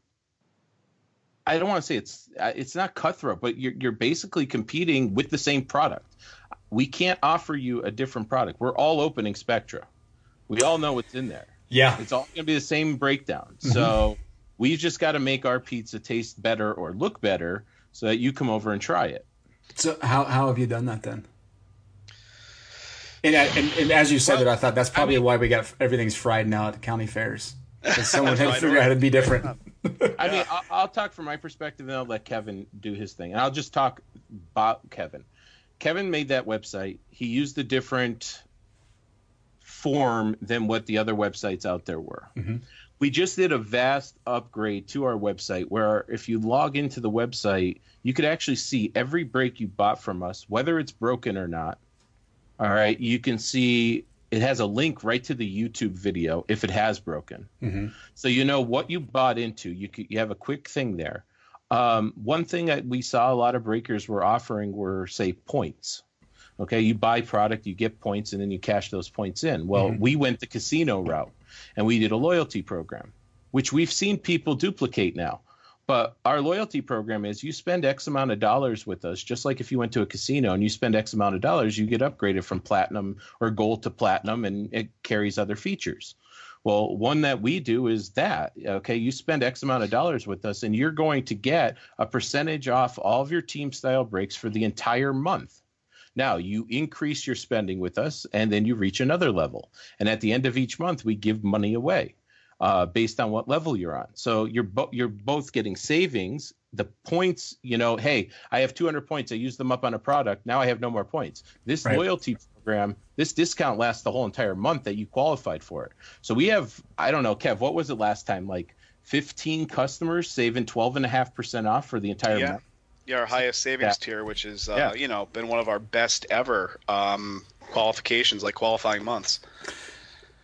S3: I don't want to say it's uh, it's not cutthroat, but you're you're basically competing with the same product. We can't offer you a different product. We're all opening Spectra. We all know what's in there.
S2: Yeah,
S3: it's all going to be the same breakdown. Mm-hmm. So we've just got to make our pizza taste better or look better, so that you come over and try it.
S2: So how how have you done that then? And, and, and as you said well, that, I thought that's probably I mean, why we got everything's fried now at the county fairs. Because someone had to figure out how to be different.
S3: I mean, I'll, I'll, talk from my perspective, and I'll let Kevin do his thing. And I'll just talk about Kevin. Kevin made that website. He used a different form than what the other websites out there were. Mm-hmm. We just did a vast upgrade to our website where if you log into the website, you could actually see every break you bought from us, whether it's broken or not. All right. You can see it has a link right to the YouTube video if it has broken. Mm-hmm. So you know what you bought into. You could, you have a quick thing there. Um, one thing that we saw a lot of breakers were offering were say points. Okay, you buy product, you get points, and then you cash those points in. Well, mm-hmm. we went the casino route, and we did a loyalty program, which we've seen people duplicate now. But our loyalty program is you spend X amount of dollars with us, just like if you went to a casino and you spend X amount of dollars, you get upgraded from platinum or gold to platinum and it carries other features. Well, one that we do is that, okay, you spend X amount of dollars with us and you're going to get a percentage off all of your team style breaks for the entire month. Now, you increase your spending with us and then you reach another level. And at the end of each month, we give money away uh, based on what level you're on. So you're bo- you're both getting savings. The points, you know, hey, I have 200 points. I use them up on a product. Now I have no more points. This right. loyalty program, this discount lasts the whole entire month that you qualified for it. So we have, I don't know, Kev, what was it last time? Like 15 customers saving 12.5% off for the entire
S4: yeah.
S3: month.
S4: Yeah, our highest savings yeah. tier, which is uh, yeah. you know been one of our best ever um, qualifications, like qualifying months.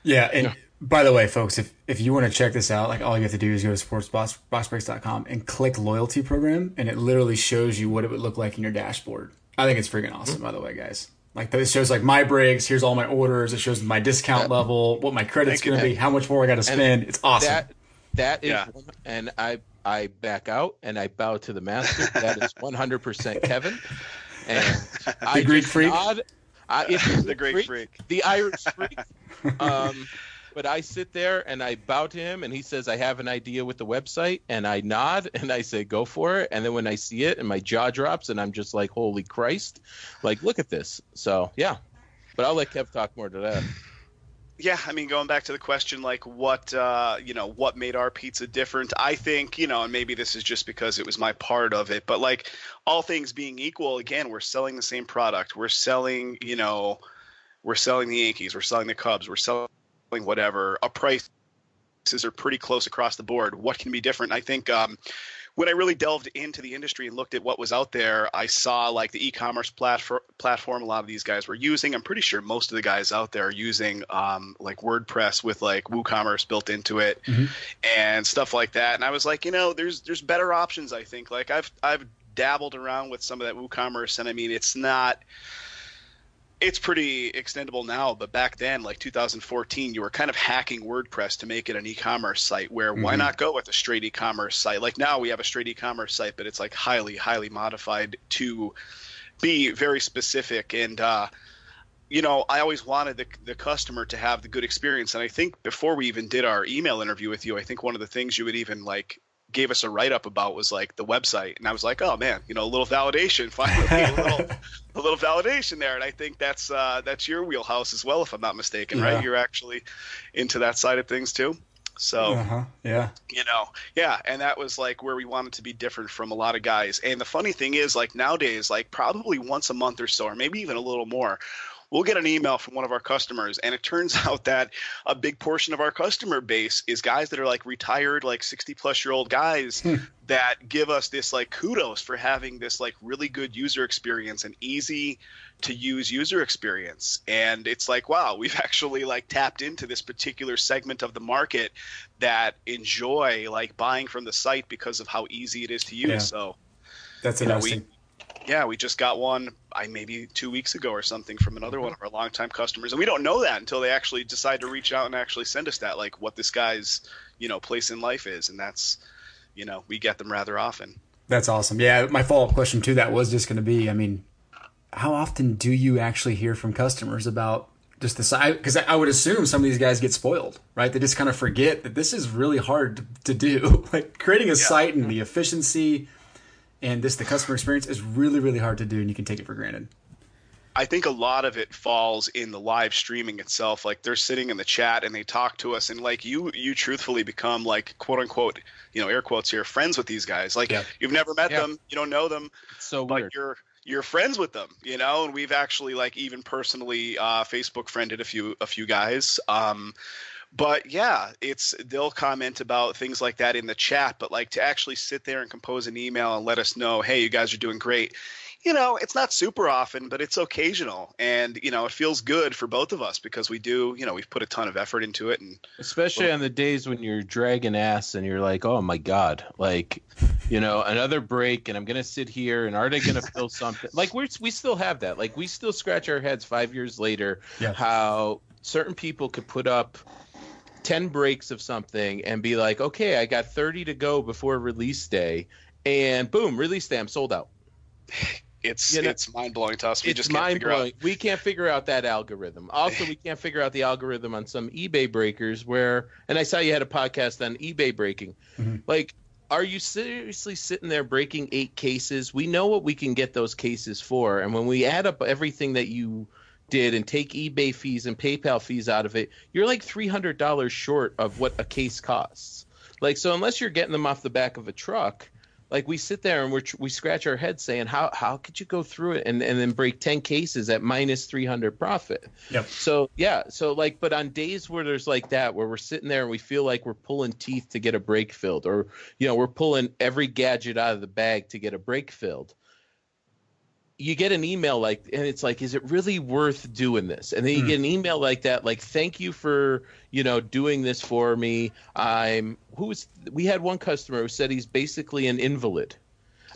S2: Yeah, and by the way, folks, if, if you want to check this out, like all you have to do is go to sportsboxbreaks.com and click loyalty program, and it literally shows you what it would look like in your dashboard. I think it's freaking awesome, by the way, guys. Like it shows like my breaks. Here's all my orders. It shows my discount level, what my credit's going to be, how much more I got to spend. It's awesome.
S3: That, that is, yeah. and I I back out and I bow to the master. That is 100 percent Kevin. And
S2: the I Greek freak. Nod,
S4: I, the Greek freak,
S3: the Irish freak. Um, but I sit there and I bow to him, and he says, I have an idea with the website, and I nod and I say, go for it. And then when I see it, and my jaw drops, and I'm just like, holy Christ, like, look at this. So, yeah. But I'll let Kev talk more to that.
S4: Yeah, I mean, going back to the question, like what uh, you know, what made our pizza different? I think you know, and maybe this is just because it was my part of it, but like all things being equal, again, we're selling the same product. We're selling, you know, we're selling the Yankees, we're selling the Cubs, we're selling whatever, a prices are pretty close across the board. What can be different? I think um, when I really delved into the industry and looked at what was out there, I saw like the e-commerce platform platform a lot of these guys were using. I'm pretty sure most of the guys out there are using um, like WordPress with like WooCommerce built into it mm-hmm. and stuff like that. And I was like, you know, there's there's better options. I think like I've I've dabbled around with some of that WooCommerce, and I mean, it's not it's pretty extendable now, but back then, like 2014, you were kind of hacking WordPress to make it an e-commerce site. Where mm-hmm. why not go with a straight e-commerce site? Like now we have a straight e-commerce site, but it's like highly, highly modified to be very specific. And uh, you know, I always wanted the the customer to have the good experience. And I think before we even did our email interview with you, I think one of the things you would even like gave us a write up about was like the website, and I was like, oh man, you know, a little validation, finally, a little, a little validation there, and I think that's uh, that's your wheelhouse as well, if I'm not mistaken, yeah. right? You're actually into that side of things too. So,
S2: uh-huh. yeah,
S4: you know, yeah, and that was like where we wanted to be different from a lot of guys. And the funny thing is, like nowadays, like probably once a month or so, or maybe even a little more, we'll get an email from one of our customers and it turns out that a big portion of our customer base is guys that are like retired like 60 plus year old guys hmm. that give us this like kudos for having this like really good user experience and easy to use user experience and it's like wow we've actually like tapped into this particular segment of the market that enjoy like buying from the site because of how easy it is to use yeah. so
S2: that's interesting
S4: know, we, yeah, we just got one, I maybe two weeks ago or something from another one mm-hmm. of our longtime customers, and we don't know that until they actually decide to reach out and actually send us that, like what this guy's, you know, place in life is, and that's, you know, we get them rather often.
S2: That's awesome. Yeah, my follow up question to that was just going to be, I mean, how often do you actually hear from customers about just the side? Because I would assume some of these guys get spoiled, right? They just kind of forget that this is really hard to, to do. like creating a yeah. site and the efficiency and this the customer experience is really really hard to do and you can take it for granted
S4: I think a lot of it falls in the live streaming itself. Like they're sitting in the chat and they talk to us, and like you, you truthfully become like quote unquote, you know, air quotes here, friends with these guys. Like
S3: Yeah.
S4: you've never met
S3: Yeah.
S4: them, you don't know them,
S3: It's so
S4: but
S3: weird.
S4: you're you're friends with them, you know. And we've actually like even personally uh, Facebook friended a few a few guys. Um, but yeah, it's they'll comment about things like that in the chat. But like to actually sit there and compose an email and let us know, hey, you guys are doing great. You know, it's not super often, but it's occasional, and you know, it feels good for both of us because we do. You know, we've put a ton of effort into it, and
S3: Especially on the days when you're dragging ass and you're like, oh my God, like, you know, another break and I'm going to sit here and are they going to feel something? Like, we're, we still have that. Like, we still scratch our heads five years later
S5: Yeah.
S3: how certain people could put up 10 breaks of something and be like, okay, I got 30 to go before release day. And boom, release day, I'm sold out.
S4: it's
S3: You know,
S4: it's mind blowing to us. We
S3: it's
S4: just can't
S3: mind
S4: figure out.
S3: blowing. We can't figure out that algorithm. Also, we can't figure out the algorithm on some eBay breakers where, and I saw you had a podcast on eBay breaking.
S5: Mm-hmm.
S3: Like, are you seriously sitting there breaking eight cases? We know what we can get those cases for, and when we add up everything that you did and take eBay fees and PayPal fees out of it, you're like three hundred dollars short of what a case costs. Like, so unless you're getting them off the back of a truck, like we sit there and we we scratch our heads saying how how could you go through it and and then break 10 cases at minus 300 profit
S5: Yep.
S3: so yeah so like but on days where there's like that where we're sitting there and we feel like we're pulling teeth to get a break filled or you know we're pulling every gadget out of the bag to get a break filled you get an email like and it's like is it really worth doing this? And then you hmm. get an email like that like thank you for you know doing this for me. I'm who was we had one customer who said he's basically an invalid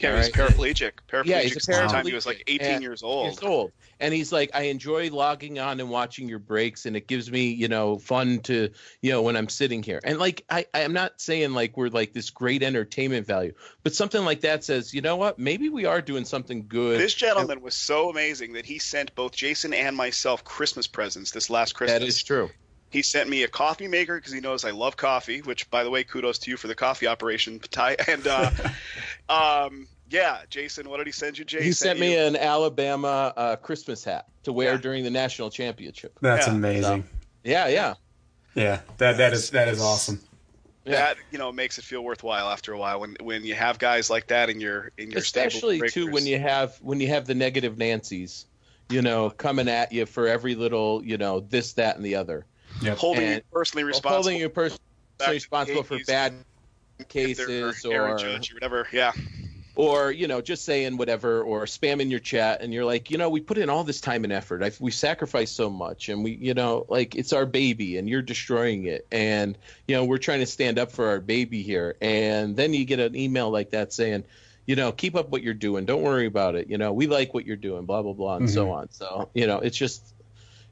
S4: Yeah, he's
S3: Alright.
S4: paraplegic. Paraplegic
S3: Yeah, he's a
S4: since the time he was like 18
S3: And
S4: years old.
S3: years old. And he's like, I enjoy logging on and watching your breaks, and it gives me, you know, fun to, you know, when I'm sitting here. And like, I, I'm not saying like we're like this great entertainment value, but something like that says, you know what, maybe we are doing something good.
S4: This gentleman was so amazing that he sent both Jason and myself Christmas presents this last Christmas.
S3: that is true.
S4: He sent me a coffee maker because he knows I love coffee. Which, by the way, kudos to you for the coffee operation, Ty. And uh, um, yeah, Jason, what did he send you? Jason?
S3: He sent me
S4: you-
S3: an Alabama uh, Christmas hat to wear
S4: Yeah.
S3: during the national championship.
S5: That's
S4: Yeah.
S5: amazing.
S3: Yeah, yeah.
S5: Yeah, that that is that is awesome.
S3: Yeah.
S4: that you know makes it feel worthwhile after a while when when you have guys like that in your in your stable
S3: especially too when you have when you have the negative Nancy's, you know, coming at you for every little, you know, this, that, and the other.
S5: Yep.
S4: holding you personally
S3: Or
S4: responsible,
S3: holding you personally responsible for bad cases
S4: Aaron
S3: or
S4: Judge or whatever. Yeah,
S3: or you know just saying whatever or spamming your chat and you're like you know we put in all this time and effort. I've, we sacrificed so much and we you know like it's our baby and you're destroying it. And you know we're trying to stand up for our baby here. And then you get an email like that saying you know keep up what you're doing. Don't worry about it. You know we like what you're doing blah blah blah and so mm-hmm. on. So you know it's just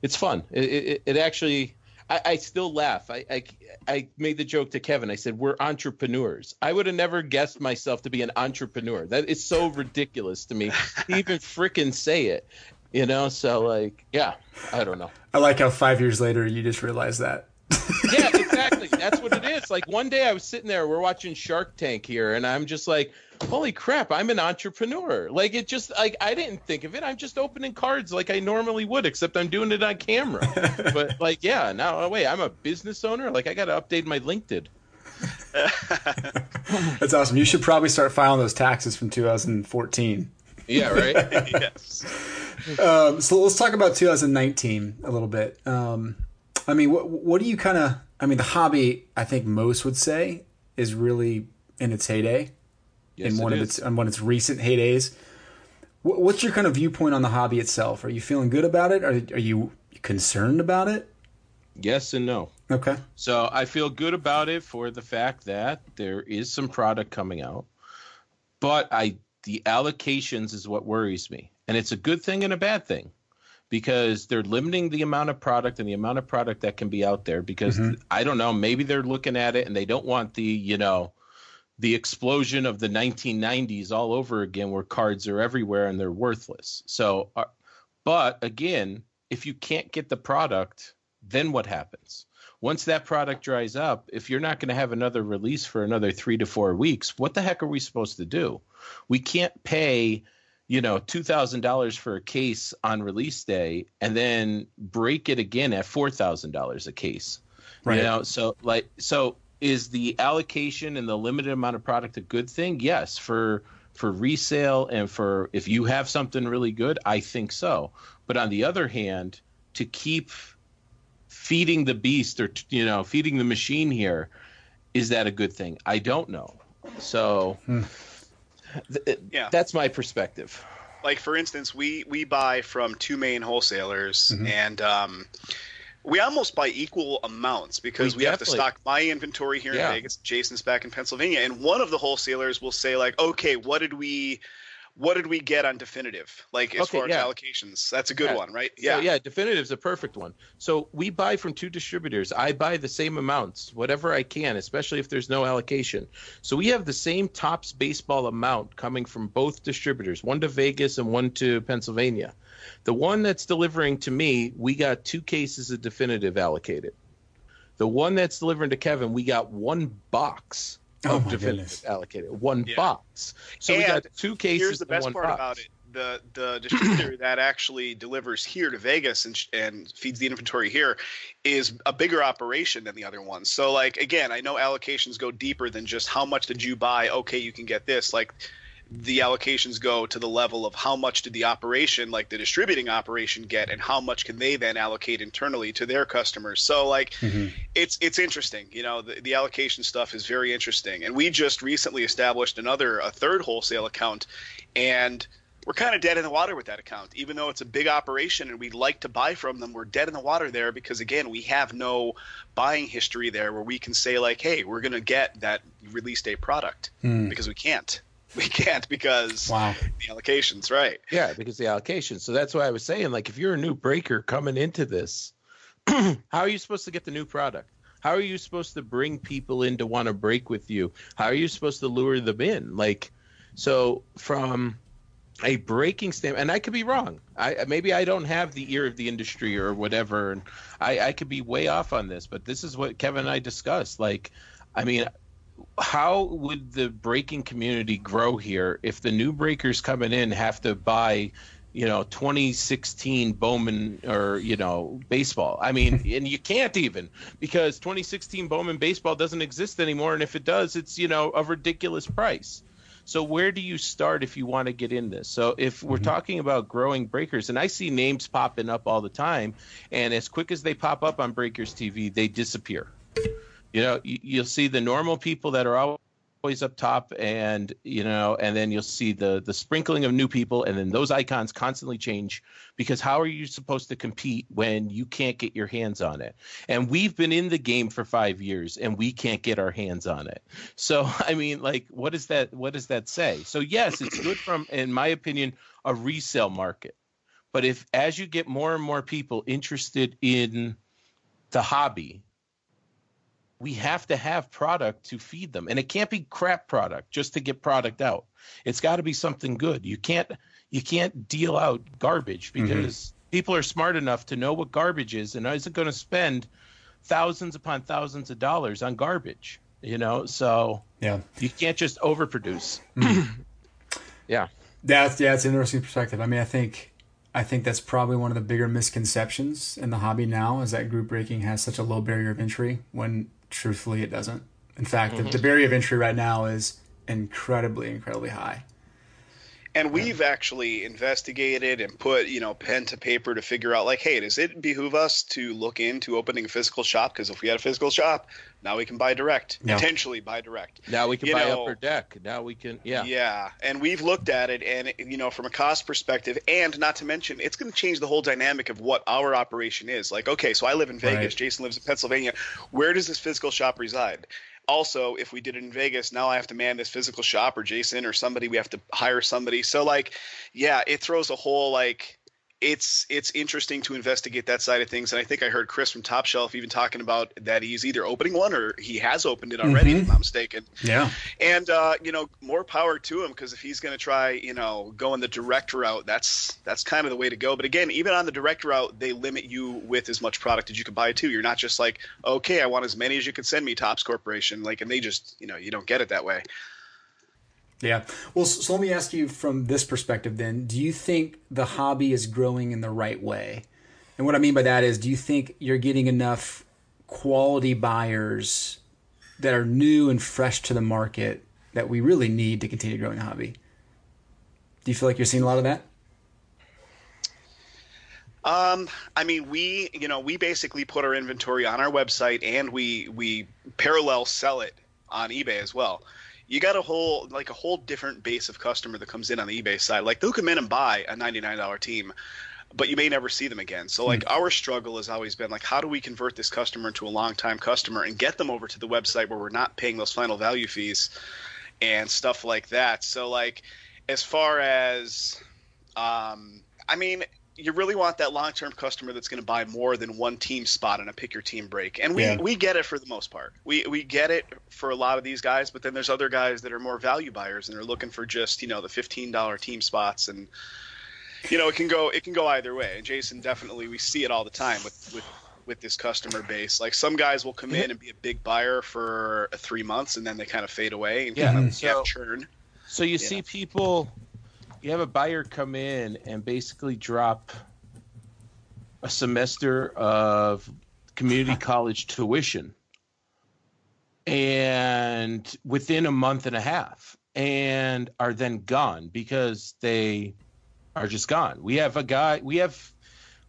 S3: it's fun. It, it, it actually I, I still laugh. I, I I made the joke to Kevin. I said we're entrepreneurs. I would have never guessed myself to be an entrepreneur. That is so ridiculous to me. to even frickin' say it, you know. So like, yeah, I don't know.
S5: I like how five years later you just realize that.
S3: Yeah, exactly. That's what it is. Like one day I was sitting there, we're watching Shark Tank here, and I'm just like, holy crap, I'm an entrepreneur. Like it just like I didn't think of it. I'm just opening cards like I normally would, except I'm doing it on camera. but like, yeah, now oh, wait, I'm a business owner. Like I got to update my LinkedIn.
S5: That's awesome. You should probably start filing those taxes from 2014.
S3: Yeah, right.
S4: yes.
S5: Um, so let's talk about 2019 a little bit. Um, I mean, what what do you kind of? I mean, the hobby I think most would say is really in its heyday,
S3: Yes,
S5: in one
S3: it
S5: of its in one of its recent heydays. What, what's your kind of viewpoint on the hobby itself? Are you feeling good about it? Are are you concerned about it?
S3: yes and no.
S5: Okay.
S3: So I feel good about it for the fact that there is some product coming out, but I the allocations is what worries me, and it's a good thing and a bad thing because they're limiting the amount of product and the amount of product that can be out there because I don't know maybe they're looking at it and they don't want the you know the explosion of the 1990s all over again where cards are everywhere and they're worthless. So uh, but again, if you can't get the product, then what happens? Once that product dries up, if you're not going to have another release for another three to four weeks, what the heck are we supposed to do? We can't pay, you know, two thousand dollars for a case on release day, and then break it again at four thousand dollars a case. Right. You know, so like, so is the allocation and the limited amount of product a good thing? Yes, for for resale and for if you have something really good, I think so. But on the other hand, to keep feeding the beast or you know feeding the machine here, is that a good thing? I don't know. So. Hmm. Th- yeah. that's my perspective.
S4: Like for instance, we we buy from two main wholesalers, mm-hmm. and um, we almost buy equal amounts because we, we have to stock my inventory here yeah. in Vegas. Jason's back in Pennsylvania, and one of the wholesalers will say like, "Okay, what did we what did we get on definitive? Like as okay, far yeah. as allocations that's a good
S3: yeah.
S4: one right? Yeah
S3: so, yeah. definitive's a perfect one. So we buy from two distributors. I buy the same amounts whatever i can especially if there's no allocation. So we have the same Topps baseball amount coming from both distributors one to vegas and one to pennsylvania. The one that's delivering to me we got two cases of definitive allocated. The one that's delivering to kevin we got one box oh of definitive allocated, one yeah. box. So and we got two cases.
S4: Here's the best part box. about it: the the distributor that actually delivers here to Vegas and and feeds the inventory here is a bigger operation than the other ones. So like again, I know allocations go deeper than just how much did you buy. Okay, you can get this. Like the allocations go to the level of how much did the operation like the distributing operation get and how much can they then allocate internally to their customers so like mm-hmm. it's it's interesting you know the, the allocation stuff is very interesting and we just recently established another a third wholesale account and we're kind of dead in the water with that account even though it's a big operation and we'd like to buy from them we're dead in the water there because again we have no buying history there where we can say like hey we're going to get that release date product mm. because we can't we can't because wow. the allocations, right?
S3: Yeah, because the allocations. So that's why I was saying, like, if you're a new breaker coming into this, how are you supposed to get the new product? How are you supposed to bring people in to want to break with you? How are you supposed to lure them in? Like, so from a breaking standpoint, and I could be wrong. I maybe I don't have the ear of the industry or whatever, and I, I could be way off on this. But this is what Kevin and I discussed. Like, I mean, how would the breaking community grow here if the new breakers coming in have to buy you know 2016 Bowman or you know baseball. I mean, and you can't even because 2016 Bowman baseball doesn't exist anymore, and if it does, it's you know a ridiculous price. So where do you start if you want to get in this? So if we're mm-hmm. talking about growing breakers, and I see names popping up all the time, and as quick as they pop up on Breakers TV, they disappear. You know, you, will see the normal people that are always up top, and you know, and then you'll see the the sprinkling of new people, and then those icons constantly change because how are you supposed to compete when you can't get your hands on it? And we've been in the game for five years, and we can't get our hands on it. So, I mean, like, what does that what does that say? So, yes, it's good from, in my opinion, a resale market. But if as you get more and more people interested in the hobby we have to have product to feed them. And it can't be crap product just to get product out. It's got to be something good. You can't you can't deal out garbage mm-hmm. because mm-hmm. people are smart enough to know what garbage is and isn't going to spend thousands upon thousands of dollars on garbage you know? So yeah. you can't just overproduce. Mm-hmm. yeah.
S5: That's yeah it's an interesting perspective. I mean i think I think that's probably one of the bigger misconceptions in the hobby now is that group breaking has such a low barrier of entry when truthfully, it doesn't. In fact, mm-hmm. the, the barrier of entry right now is incredibly, incredibly high.
S4: And we've actually investigated and put, you know, pen to paper to figure out, like, hey, does it behoove us to look into opening a physical shop? Because if we had a physical shop, now we can buy direct, potentially buy direct.
S3: Now we can you buy know, upper deck. Now we can, yeah.
S4: Yeah. And we've looked at it, and, you know, from a cost perspective, and not to mention, it's going to change the whole dynamic of what our operation is. Like, okay, so I live in Vegas, right. Jason lives in Pennsylvania. Where does this physical shop reside? Also if we did it in vegas now i have to man this physical shop or jason or somebody we have to hire somebody. So like yeah it throws a whole like it's it's interesting to investigate that side of things. And i think i heard chris from top shelf even talking about that he's either opening one or he has opened it already mm-hmm. if i'm not mistaken.
S5: Yeah.
S4: And uh, you know more power to him because if he's going to try you know going the direct route that's that's kind of the way to go. But again even on the direct route they limit you with as much product as you can buy too. You're not just like okay i want as many as you can send me Topps corporation. Like and they just you know you don't get it that way
S5: Yeah. Well, so let me ask you from this perspective then. Do you think the hobby is growing in the right way? And what I mean by that is, do you think you're getting enough quality buyers that are new and fresh to the market that we really need to continue growing the hobby? Do you feel like you're seeing a lot of that?
S4: Um, I mean, we, you know, we basically put our inventory on our website and we we parallel sell it on eBay as well. You got a whole like a whole different base of customer that comes in on the eBay side. Like they'll come in and buy a ninety nine dollar team, but you may never see them again. So like our struggle has always been like how do we convert this customer into a long time customer and get them over to the website where we're not paying those final value fees and stuff like that. So like as far as um I mean you really want that long term customer that's going to buy more than one team spot in a pick your team break. And we,
S5: Yeah.
S4: we get it for the most part. We we get it for a lot of these guys, but then there's other guys that are more value buyers and they're looking for just, you know, the fifteen dollar team spots and you know, it can go it can go either way. And Jason definitely we see it all the time with with with this customer base. Like some guys will come in and be a big buyer for three months and then they kind of fade away and
S3: Yeah,
S4: kind of
S3: mm-hmm.
S4: so- churn.
S3: So you see people, you have a buyer come in and basically drop a semester of community college tuition, and within a month and a half, and are then gone because they are just gone. We have a guy. We have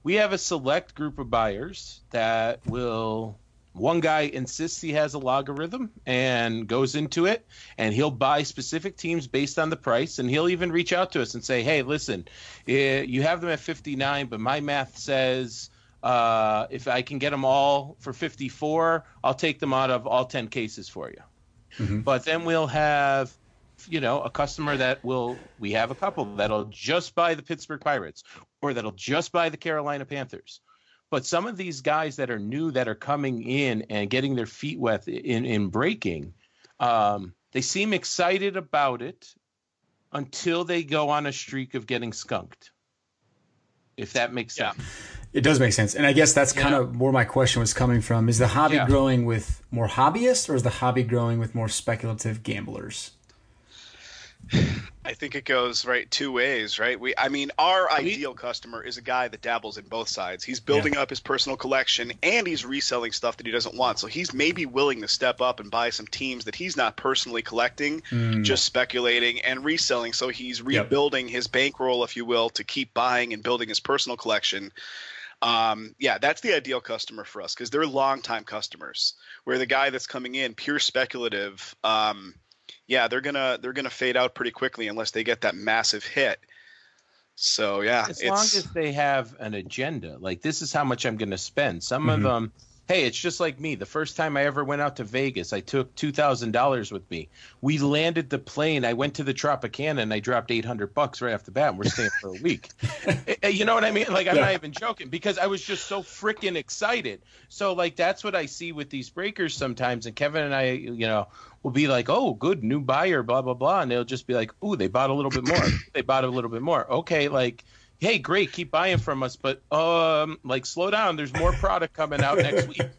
S3: we have a select group of buyers that will. One guy insists he has a logarithm and goes into it, and he'll buy specific teams based on the price, and he'll even reach out to us and say, "Hey, listen, eh, you have them at 59, but my math says uh, if I can get them all for 54, I'll take them out of all 10 cases for you." But then we'll have, you know, a customer that will. We have a couple that'll just buy the Pittsburgh Pirates, or that'll just buy the Carolina Panthers. But some of these guys that are new that are coming in and getting their feet wet in in breaking, um, they seem excited about it until they go on a streak of getting skunked. If that makes
S4: Yeah.
S3: sense.
S5: It does make sense. And I guess that's kind
S3: Yeah.
S5: of where my question was coming from. Is the hobby
S3: Yeah.
S5: growing with more hobbyists or is the hobby growing with more speculative gamblers?
S4: I think it goes right two ways, right? We, I mean, our ideal customer is a guy that dabbles in both sides. He's building up his personal collection and he's reselling stuff that he doesn't want. So he's maybe willing to step up and buy some teams that he's not personally collecting, just speculating and reselling. So he's rebuilding his bankroll, if you will, to keep buying and building his personal collection. Um, yeah, that's the ideal customer for us because they're longtime customers. Where the guy that's coming in, pure speculative, um, yeah, they're gonna they're gonna fade out pretty quickly unless they get that massive hit. So yeah,
S3: as long as they have an agenda like this is how much i'm going to spend some of mm-hmm. them hey it's just like me. The first time i ever went out to vegas i took $2000 with me. We landed the plane. I went to the tropicana and i dropped 800 bucks right off the bat. And we're staying for a week. Eh, you know what i mean? Like i'm not even joking because i was just so freaking excited. So like that's what i see with these breakers sometimes. And kevin and i you know will be like, "Oh, good new buyer, blah blah blah," and they'll just be like, "Ooh, they bought a little bit more. they bought a little bit more. Okay, like, hey, great, keep buying from us, but um, like, slow down. There's more product coming out next week.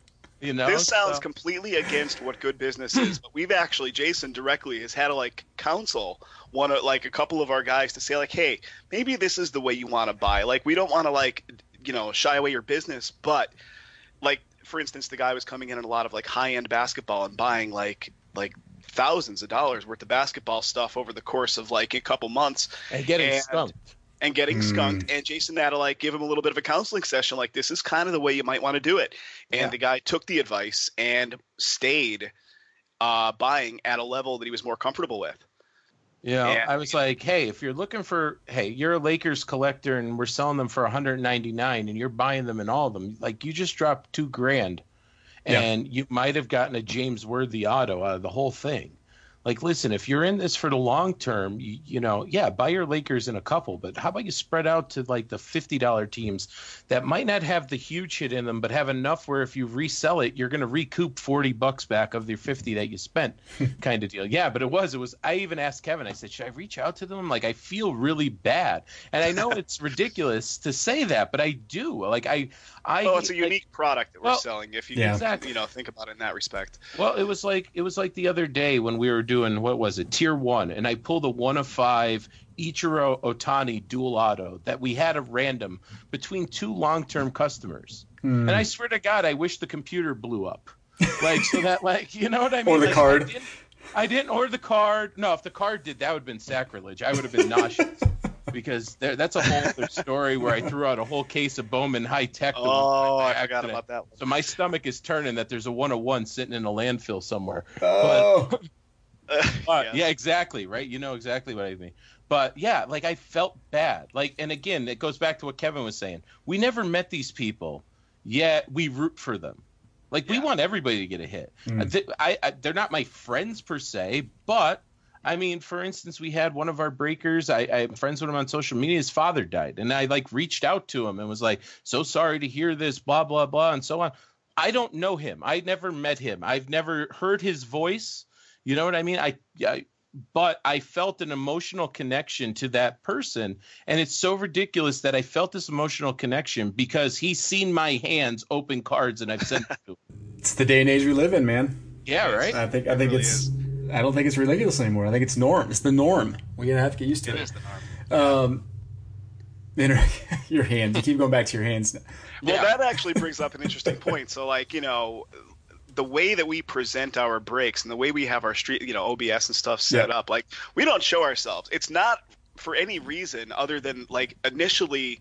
S3: You know,
S4: this sounds
S3: So-
S4: completely against what good business is, but we've actually Jason directly has had to like counsel one of like a couple of our guys to say like, hey, maybe this is the way you want to buy. Like we don't want to like you know shy away your business, but like for instance, the guy was coming in at a lot of like high end basketball and buying like like thousands of dollars worth of basketball stuff over the course of like a couple months
S3: and getting
S4: and-
S3: skunked.
S4: And getting skunked. And Jason like give him a little bit of a counseling session, like this is kind of the way you might want to do it. And
S3: Yeah.
S4: the guy took the advice and stayed uh, buying at a level that he was more comfortable with.
S3: You know,
S4: Yeah.
S3: I was like, hey, if you're looking for, hey, you're a Lakers collector and we're selling them for 199 and you're buying them and all of them, like you just dropped two grand
S5: Yeah.
S3: and you might have gotten a James Worthy auto out of the whole thing. Like, listen, if you're in this for the long term, you, you know, yeah, buy your Lakers in a couple, but how about you spread out to like the $50 teams that might not have the huge hit in them, but have enough where if you resell it, you're going to recoup 40 bucks back of your 50 that you spent kind of deal. Yeah, but it was, it was, I even asked Kevin, I said, should I reach out to them? Like, I feel really bad. And I know it's ridiculous to say that, but I do. Like, I, I,
S4: Oh, it's a
S3: like-
S4: unique product that we're
S3: Well,
S4: selling. If you
S5: Yeah.
S3: Exactly.
S4: you know, think about it in that respect.
S3: well, it was like it was like the other day when we were doing what was it, tier one, and I pulled a one of five Ichiro Otani dual auto that we had a random between two long term customers.
S5: Hmm.
S3: And I swear to God, I wish the computer blew up. Like so that like you know what I mean?
S5: Or the
S3: Like,
S5: card.
S3: I didn't, I didn't order the card. No, if the card did, that would have been sacrilege. I would have been nauseous. Because there, that's a whole other story where I threw out a whole case of Bowman High Tek. the one
S4: Oh,
S3: time by
S4: I forgot about that one.
S3: So my stomach is turning that there's a 101 sitting in a landfill somewhere.
S5: Oh,
S3: But,
S4: Yeah.
S3: yeah, exactly, right? You know exactly what I mean. But yeah, like I felt bad. Like and again, it goes back to what Kevin was saying. We never met these people, yet we root for them. Like we want everybody to get a hit. Mm. Th- I, I they're not my friends per se, but I mean, for instance, we had one of our breakers. I, I'm friends with him on social media. His father died, and I like reached out to him and was like, "So sorry to hear this, blah blah blah," and so on. I don't know him. I never met him. I've never heard his voice. You know what I mean? I, I but I felt an emotional connection to that person, and it's so ridiculous that I felt this emotional connection because he's seen my hands open cards and I've sent it to him.
S5: it's the day and age we live in, man.
S3: Yeah, right.
S5: I think I think
S4: really
S5: it's I don't think it's ridiculous anymore. I think it's norm. It's the norm. We're gonna have to get used to
S4: It
S5: it.
S4: is the norm.
S5: Um, inter- your hands. You keep going back to your hands.
S4: Well,
S3: Yeah.
S4: that actually brings up an interesting point. So, like, you know, the way that we present our breaks and the way we have our street, you know, OBS and stuff set
S5: Yeah.
S4: up, like, we don't show ourselves. It's not for any reason other than, like, initially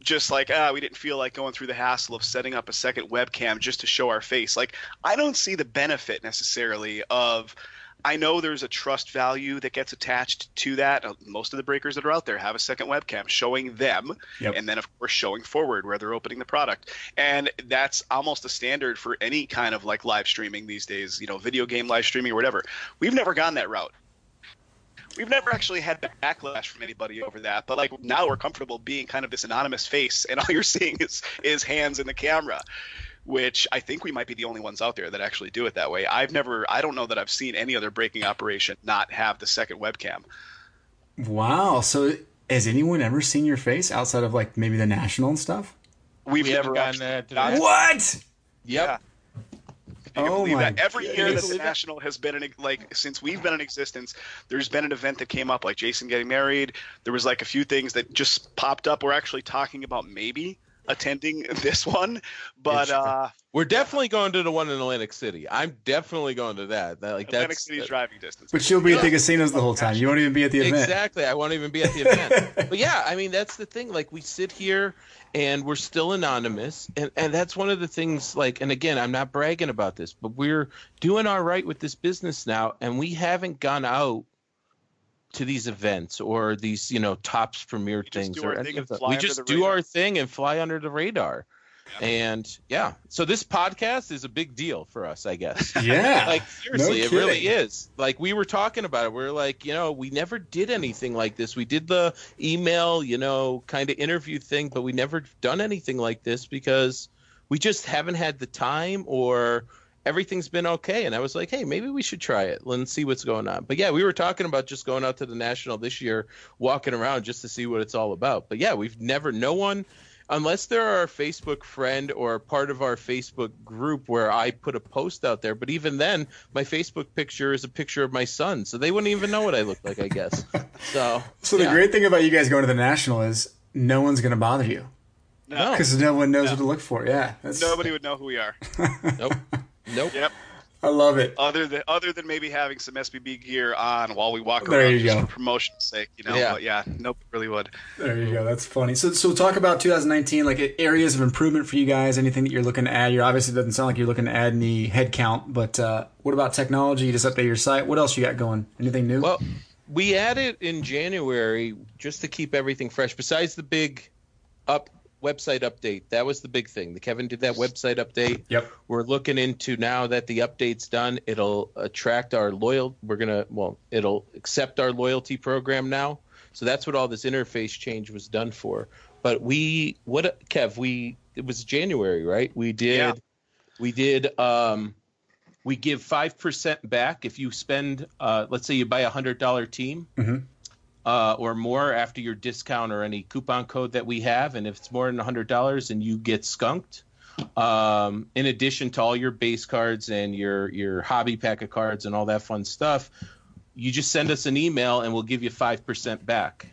S4: just like, ah, we didn't feel like going through the hassle of setting up a second webcam just to show our face. Like, I don't see the benefit necessarily of. I know there's a trust value that gets attached to that. Uh, Most of the breakers that are out there have a second webcam showing them,
S5: Yep.
S4: and then of course showing forward where they're opening the product. And that's almost a standard for any kind of like live streaming these days. You know, video game live streaming or whatever. We've never gone that route. We've never actually had backlash from anybody over that, but like now we're comfortable being kind of this anonymous face, and all you're seeing is is hands in the camera which I think we might be the only ones out there that actually do it that way. I've never, I don't know that I've seen any other breaking operation not have the second webcam.
S5: Wow. So has anyone ever seen your face outside of like maybe the national and stuff?
S4: We've
S3: We
S4: never
S3: gotten
S4: actually
S3: that to
S4: got
S3: that.
S4: it.
S5: What?
S3: Yep.
S4: If you can
S5: Oh
S4: believe
S5: my
S4: that. Every year that the national has been in, like since we've been in existence, there's been an event that came up like Jason getting married. There was like a few things that just popped up. We're actually talking about maybe attending this one, but uh,
S3: We're definitely going to the one in Atlantic City. I'm definitely going to that. That like
S4: Atlantic
S3: that's
S4: City's driving distance.
S5: But you'll be at the casinos the whole time. You won't even be at the event.
S3: Exactly. I won't even be at the event. but yeah, I mean that's the thing. Like we sit here and we're still anonymous, and and that's one of the things. Like, and again, I'm not bragging about this, but we're doing all right with this business now, and we haven't gone out to these events or these you know Topps premiere
S4: just
S3: things or
S4: our
S3: any
S4: thing
S3: of
S4: and
S3: that.
S4: fly
S3: We just do
S4: radar.
S3: our thing and fly under the radar. And yeah, so this podcast is a big deal for us, I guess.
S5: Yeah.
S3: like seriously,
S5: No
S3: it really is. Like we were talking about it. We are like, you know, we never did anything like this. We did the email, you know, kind of interview thing, but we never done anything like this because we just haven't had the time or everything's been okay. And I was like, hey, maybe we should try it and see what's going on. But yeah, we were talking about just going out to the national this year, walking around just to see what it's all about. But yeah, we've never, no one unless they're our Facebook friend or part of our Facebook group where I put a post out there. But even then, my Facebook picture is a picture of my son, so they wouldn't even know what I look like, I guess. So,
S5: So the
S3: yeah.
S5: great thing about you guys going to the national is no one's going to bother you
S3: no,
S5: because no one knows what to look for. Yeah, that's,
S4: Nobody would know who we are.
S3: nope, nope.
S4: Yep.
S5: I love it.
S4: Other than other than maybe having some SBB gear on while we walk
S5: There
S4: around
S5: you
S4: just
S5: go.
S4: for promotion's sake, you know.
S3: Yeah.
S4: But yeah, nope, really would.
S5: There you go. That's funny. So, so talk about 2019, like areas of improvement for you guys. Anything that you're looking to add? You obviously doesn't sound like you're looking to add any head count, but uh, what about technology? You just update your site. What else you got going? Anything new?
S3: Well, we added in January just to keep everything fresh. Besides the big up website update, that was the big thing. The Kevin did that website update.
S5: Yep.
S3: We're looking into now that the update's done, it'll attract our loyal. We're gonna well, it'll accept our loyalty program now. So that's what all this interface change was done for. But we, what Kev, we it was January, right? We did,
S4: Yeah.
S3: we did. um we give five percent back if you spend, uh, let's say you buy a hundred dollar team
S5: Mhm.
S3: Uh, or more after your discount or any coupon code that we have, and if it's more than hundred dollars and you get skunked, Um, in addition to all your base cards and your your hobby pack of cards and all that fun stuff, you just send us an email and we'll give you five percent back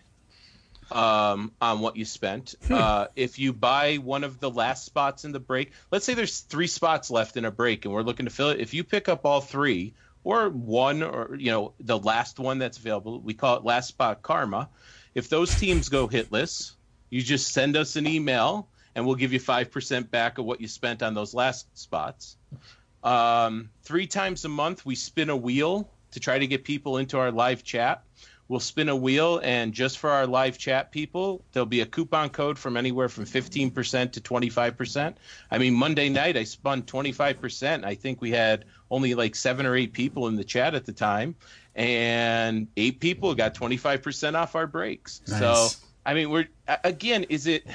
S3: um, on what you spent.
S2: Hmm.
S3: Uh, if you buy one of the last spots in the break, let's say there's three spots left in a break and we're looking to fill it. If you pick up all three or one or you know the last one that's available, we call it last spot karma. If those teams go hitless, you just send us an email and we'll give you five percent back of what you spent on those last spots. Um, three times a month, we spin a wheel to try to get people into our live chat. We'll spin a wheel, and just for our live chat people, there'll be a coupon code from anywhere from 15% to 25%. I mean, Monday night, I spun 25%. I think we had only like seven or eight people in the chat at the time, and eight people got 25% off our breaks.
S5: Nice.
S3: So, I mean, we're, again, is it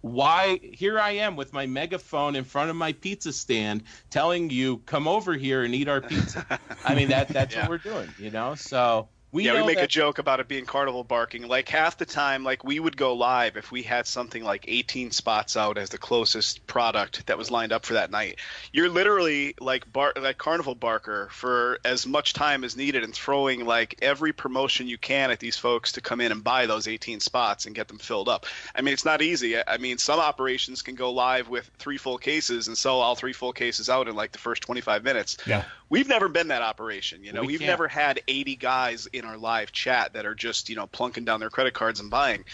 S3: why here I am with my megaphone in front of my pizza stand telling you come over here and eat our pizza. I mean that that's
S4: Yeah.
S3: what we're doing, you know? So we
S4: yeah, we make
S3: that,
S4: a joke about it being carnival barking. Like half the time, like we would go live if we had something like 18 spots out as the closest product that was lined up for that night. You're literally like bar- like carnival barker for as much time as needed and throwing like every promotion you can at these folks to come in and buy those 18 spots and get them filled up. I mean, it's not easy. I mean, some operations can go live with three full cases and sell all three full cases out in like the first 25 minutes.
S5: Yeah.
S4: We've never been that operation. You know,
S3: We
S4: have never had 80 guys in our live chat that are just, you know, plunking down their credit cards and buying.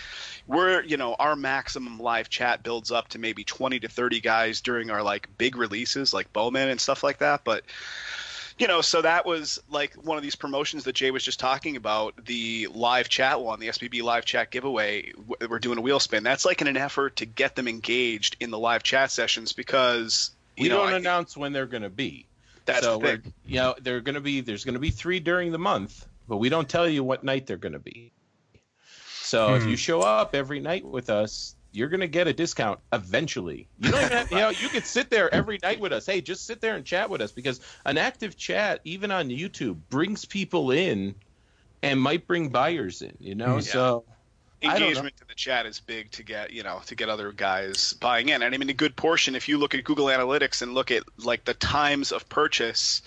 S4: We're, you know, our maximum live chat builds up to maybe 20 to 30 guys during our like big releases like Bowman and stuff like that, but you know, so that was like one of these promotions that Jay was just talking about, the live chat one, the SBB live chat giveaway. We're doing a wheel spin. That's like in an effort to get them engaged in the live chat sessions because you
S3: we
S4: know,
S3: don't
S4: I-
S3: announce when they're going to be.
S4: That's
S3: so
S4: the thing.
S3: we're- you know, they're going to be there's going to be 3 during the month, but we don't tell you what night they're going to be. So if
S5: Hmm.
S3: you show up every night with us, you're going to get a discount eventually. You don't even have, you know, you could sit there every night with us. Hey, just sit there and chat with us because an active chat, even on YouTube, brings people in and might bring buyers in, you know?
S5: Hmm.
S3: So I don't know.
S4: Engagement in the chat is big to get you know to get other guys buying in and i mean a good portion if you look at google analytics and look at like the times of purchase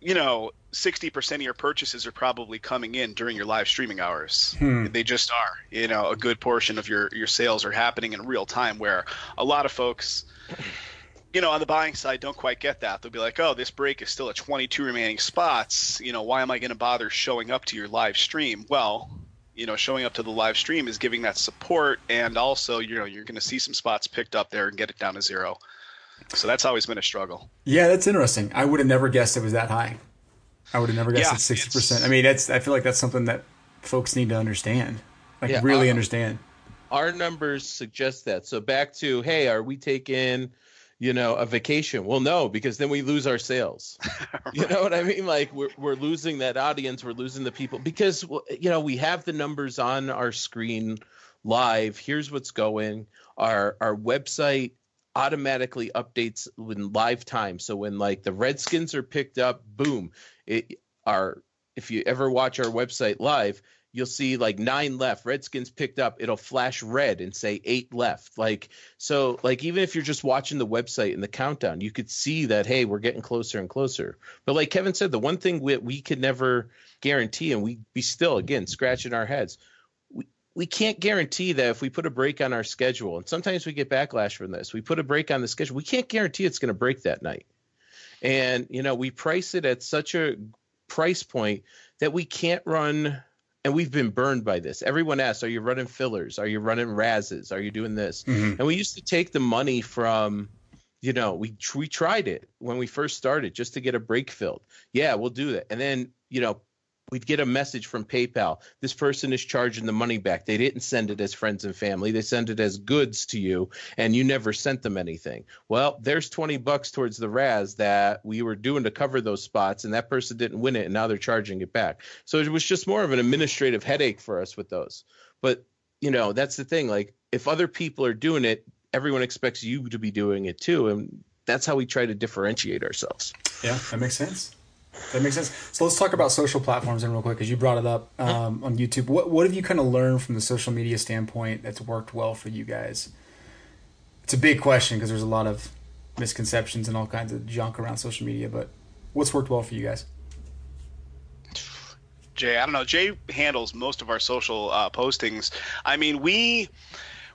S4: you know 60% of your purchases are probably coming in during your live streaming hours
S5: Hmm.
S4: they just are you know a good portion of your your sales are happening in real time where a lot of folks you know, on the buying side, don't quite get that. They'll be like, "Oh, this break is still at 22 remaining spots. You know, why am I going to bother showing up to your live stream?" Well, you know, showing up to the live stream is giving that support, and also, you know, you're going to see some spots picked up there and get it down to zero. So that's always been a struggle.
S5: Yeah, that's interesting. I would have never guessed it was that high. I would have never guessed
S4: Yeah,
S5: it's sixty
S4: it's-
S5: percent. I mean, that's. I feel like that's something that folks need to understand. Like
S3: Yeah,
S5: really
S3: uh,
S5: understand.
S3: our numbers suggest that. So back to, hey, are we taking, you know, a vacation? Well, no, because then we lose our sales. You know what I mean? Like we're we're losing that audience, we're losing the people because you know we have the numbers on our screen live. Here's what's going. Our our website automatically updates in live time. So when like the Redskins are picked up, boom, it our if you ever watch our website live, you'll see like nine left. Redskins picked up, it'll flash red and say eight left. Like so, like even if you're just watching the website and the countdown, you could see that hey, we're getting closer and closer. But like Kevin said, the one thing we we could never guarantee, and we be still again scratching our heads. We we can't guarantee that if we put a break on our schedule, and sometimes we get backlash from this. We put a break on the schedule. We can't guarantee it's going to break that night. And you know, we price it at such a price point that we can't run and we've been burned by this. Everyone asks, "Are you running fillers? Are you running razzes? Are you doing this?"
S5: Mhm.
S3: And we used to take the money from, you know, we we tried it when we first started just to get a break filled. Yeah, we'll do that. And then you know, we'd get a message from PayPal. This person is charging the money back. They didn't send it as friends and family. They sent it as goods to you, and you never sent them anything. Well, there's 20 bucks towards the razz that we were doing to cover those spots, and that person didn't win it, and now they're charging it back. So it was just more of an administrative headache for us with those. But you know, that's the thing. Like, if other people are doing it, everyone expects you to be doing it too, and that's how we try to differentiate ourselves.
S5: Yeah, that makes sense. That makes sense. So let's talk about social platforms in real quick because you brought it up um, on YouTube. What what have you kind of learned from the social media standpoint that's worked well for you guys? it's a big question because there's a lot of misconceptions and all kinds of junk around social media. But what's worked well for you guys?
S4: Jay, I don't know. Jay handles most of our social uh, postings. I mean, we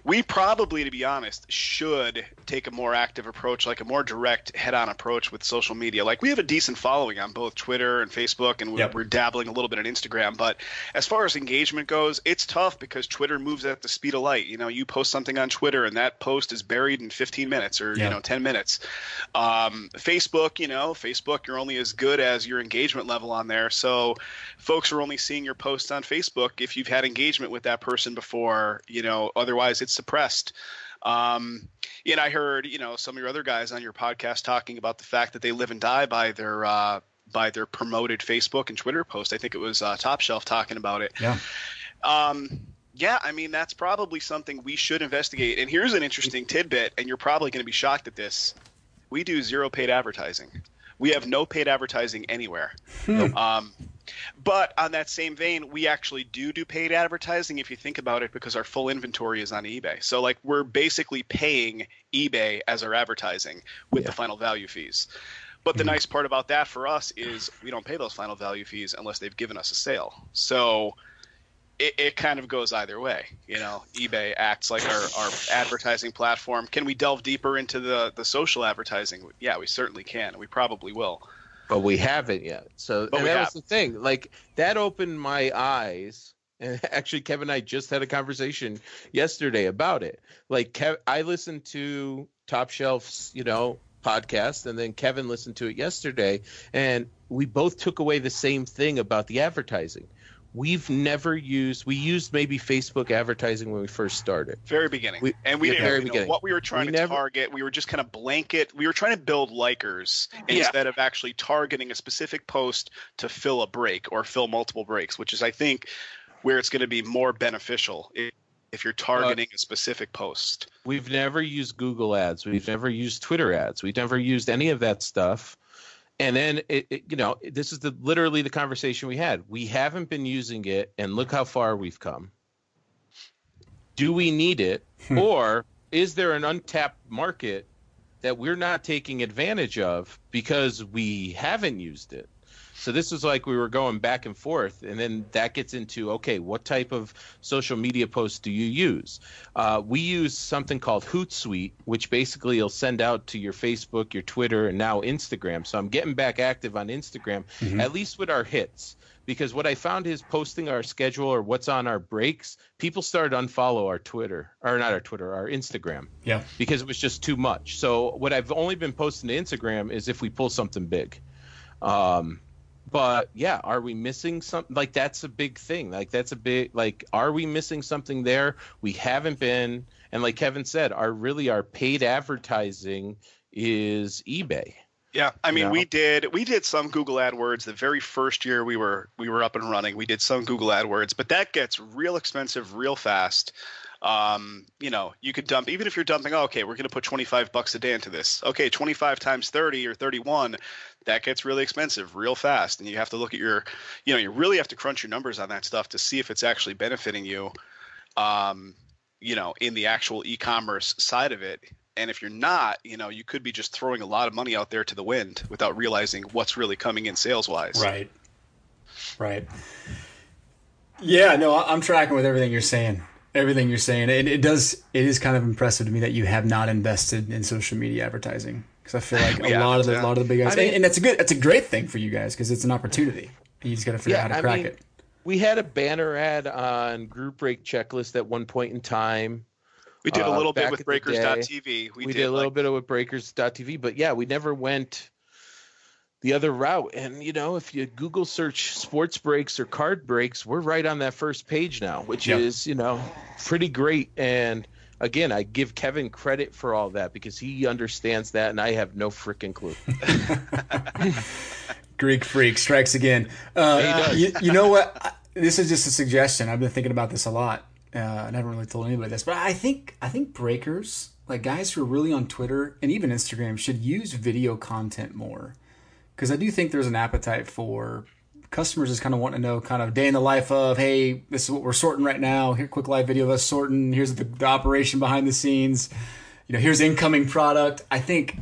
S4: we probably, to be honest, should take a more active approach, like a more direct head-on approach with social media. Like we have a decent following on both Twitter and Facebook, and we're, yep. we're dabbling a little bit on Instagram. But as far as engagement goes, it's tough because Twitter moves at the speed of light. You know, you post something on Twitter, and that post is buried in 15 minutes or you know 10 minutes. Um, Facebook, you know, Facebook, you're only as good as your engagement level on there. So folks are only seeing your posts on Facebook if you've had engagement with that person before. You know, otherwise it's suppressed. Um, and I heard, you know, some of your other guys on your podcast talking about the fact that they live and die by their uh, by their promoted Facebook and Twitter post. I think it was uh, Top Shelf talking about it.
S5: Yeah.
S4: Um, yeah, I mean that's probably something we should investigate. And here's an interesting tidbit, and you're probably going to be shocked at this. We do zero paid advertising. We have no paid advertising anywhere. Hmm. Um, but on that same vein, we actually do do paid advertising if you think about it, because our full inventory is on eBay. So like we're basically paying eBay as our advertising with yeah. the final value fees. But the mm-hmm. nice part about that for us is we don't pay those final value fees unless they've given us a sale. So it, it, kind of goes either way. You know, eBay acts like our, our advertising platform. Can we delve deeper into the, the social advertising? Yeah, we certainly can. We probably will
S3: but we haven't yet. So that have. was the thing. Like that opened my eyes. And actually, Kevin and I just had a conversation yesterday about it. Like, Kev, I listened to Top Shelf's, you know, podcast, and then Kevin listened to it yesterday, and we both took away the same thing about the advertising we've never used we used maybe facebook advertising when we first started.
S4: Very beginning. We, and we didn't very know what we were trying we to never, target. We were just kind of blanket we were trying to build likers instead of actually targeting a specific post to fill a break or fill multiple breaks which is i think where it's going to be more beneficial if you're targeting a specific post.
S3: We've never used google ads. We've never used twitter ads. We've never used any of that stuff and then it, it, you know this is the literally the conversation we had. We haven't been using it and look how far we've come. Do we need it? Hmm. or is there an untapped market that we're not taking advantage of because we haven't used it so this was like we were going back and forth, and then that gets into okay, what type of social media posts do you use? Uh, we use something called Hootsuite, which basically you'll send out to your Facebook, your Twitter, and now Instagram. So I'm getting back active on Instagram, mm-hmm. at least with our hits because what I found is posting our schedule or what's on our breaks, people started unfollow our Twitter or not our Twitter, our Instagram.
S5: Yeah.
S3: Because it was just too much. So what I've only been posting to Instagram is if we pull something big. Um, but yeah are we missing something like that's a big thing. Like that's a big like are we missing something there? We haven't been. And like kevin said our really our paid advertising is ebay.
S4: Yeah i mean we did we did some google adwords the very first year we were we were up and running. We did some google adwords but that gets real expensive real fast um, you know, you could dump even if you're dumping. Oh, okay, we're going to put 25 bucks a day into this. Okay, 25 times 30 or 31, that gets really expensive real fast, and you have to look at your, you know, you really have to crunch your numbers on that stuff to see if it's actually benefiting you. Um, you know, in the actual e-commerce side of it. And if you're not, you know, you could be just throwing a lot of money out there to the wind without realizing what's really coming in sales wise.
S5: Right. Right. Yeah, no, I'm tracking with everything you're saying everything you're saying. It, it does. It is kind of impressive to me that you have not invested in social media advertising because I feel like a yeah, lot of the yeah. lot of the big guys, I mean, and, that's a good, that's a great thing for you guys because it's an opportunity. You just got to figure yeah, out how to I crack mean, it.
S3: We had a banner ad on Group Break Checklist at one point in time.
S4: We did a uh, little uh, bit with Breakers.tv.
S3: We, we did, did, a little like... bit with Breakers.tv, but yeah, we never went the other route. And you know, if you Google search sports breaks or card breaks, we're right on that first page now, which yep. is you know pretty great. And again, I give Kevin credit for all that because he understands that, and I have no freaking clue.
S5: Greek freak strikes again. Uh, you, you, know what? This is just a suggestion. I've been thinking about this a lot. Uh, I haven't really told anybody this, but I think I think breakers, like guys who are really on Twitter and even Instagram, should use video content more because I do think there's an appetite for customers just kind of want to know kind of day in the life of hey this is what we're sorting right now here quick live video of us sorting here's the, the operation behind the scenes
S2: you know, here's incoming product. I think,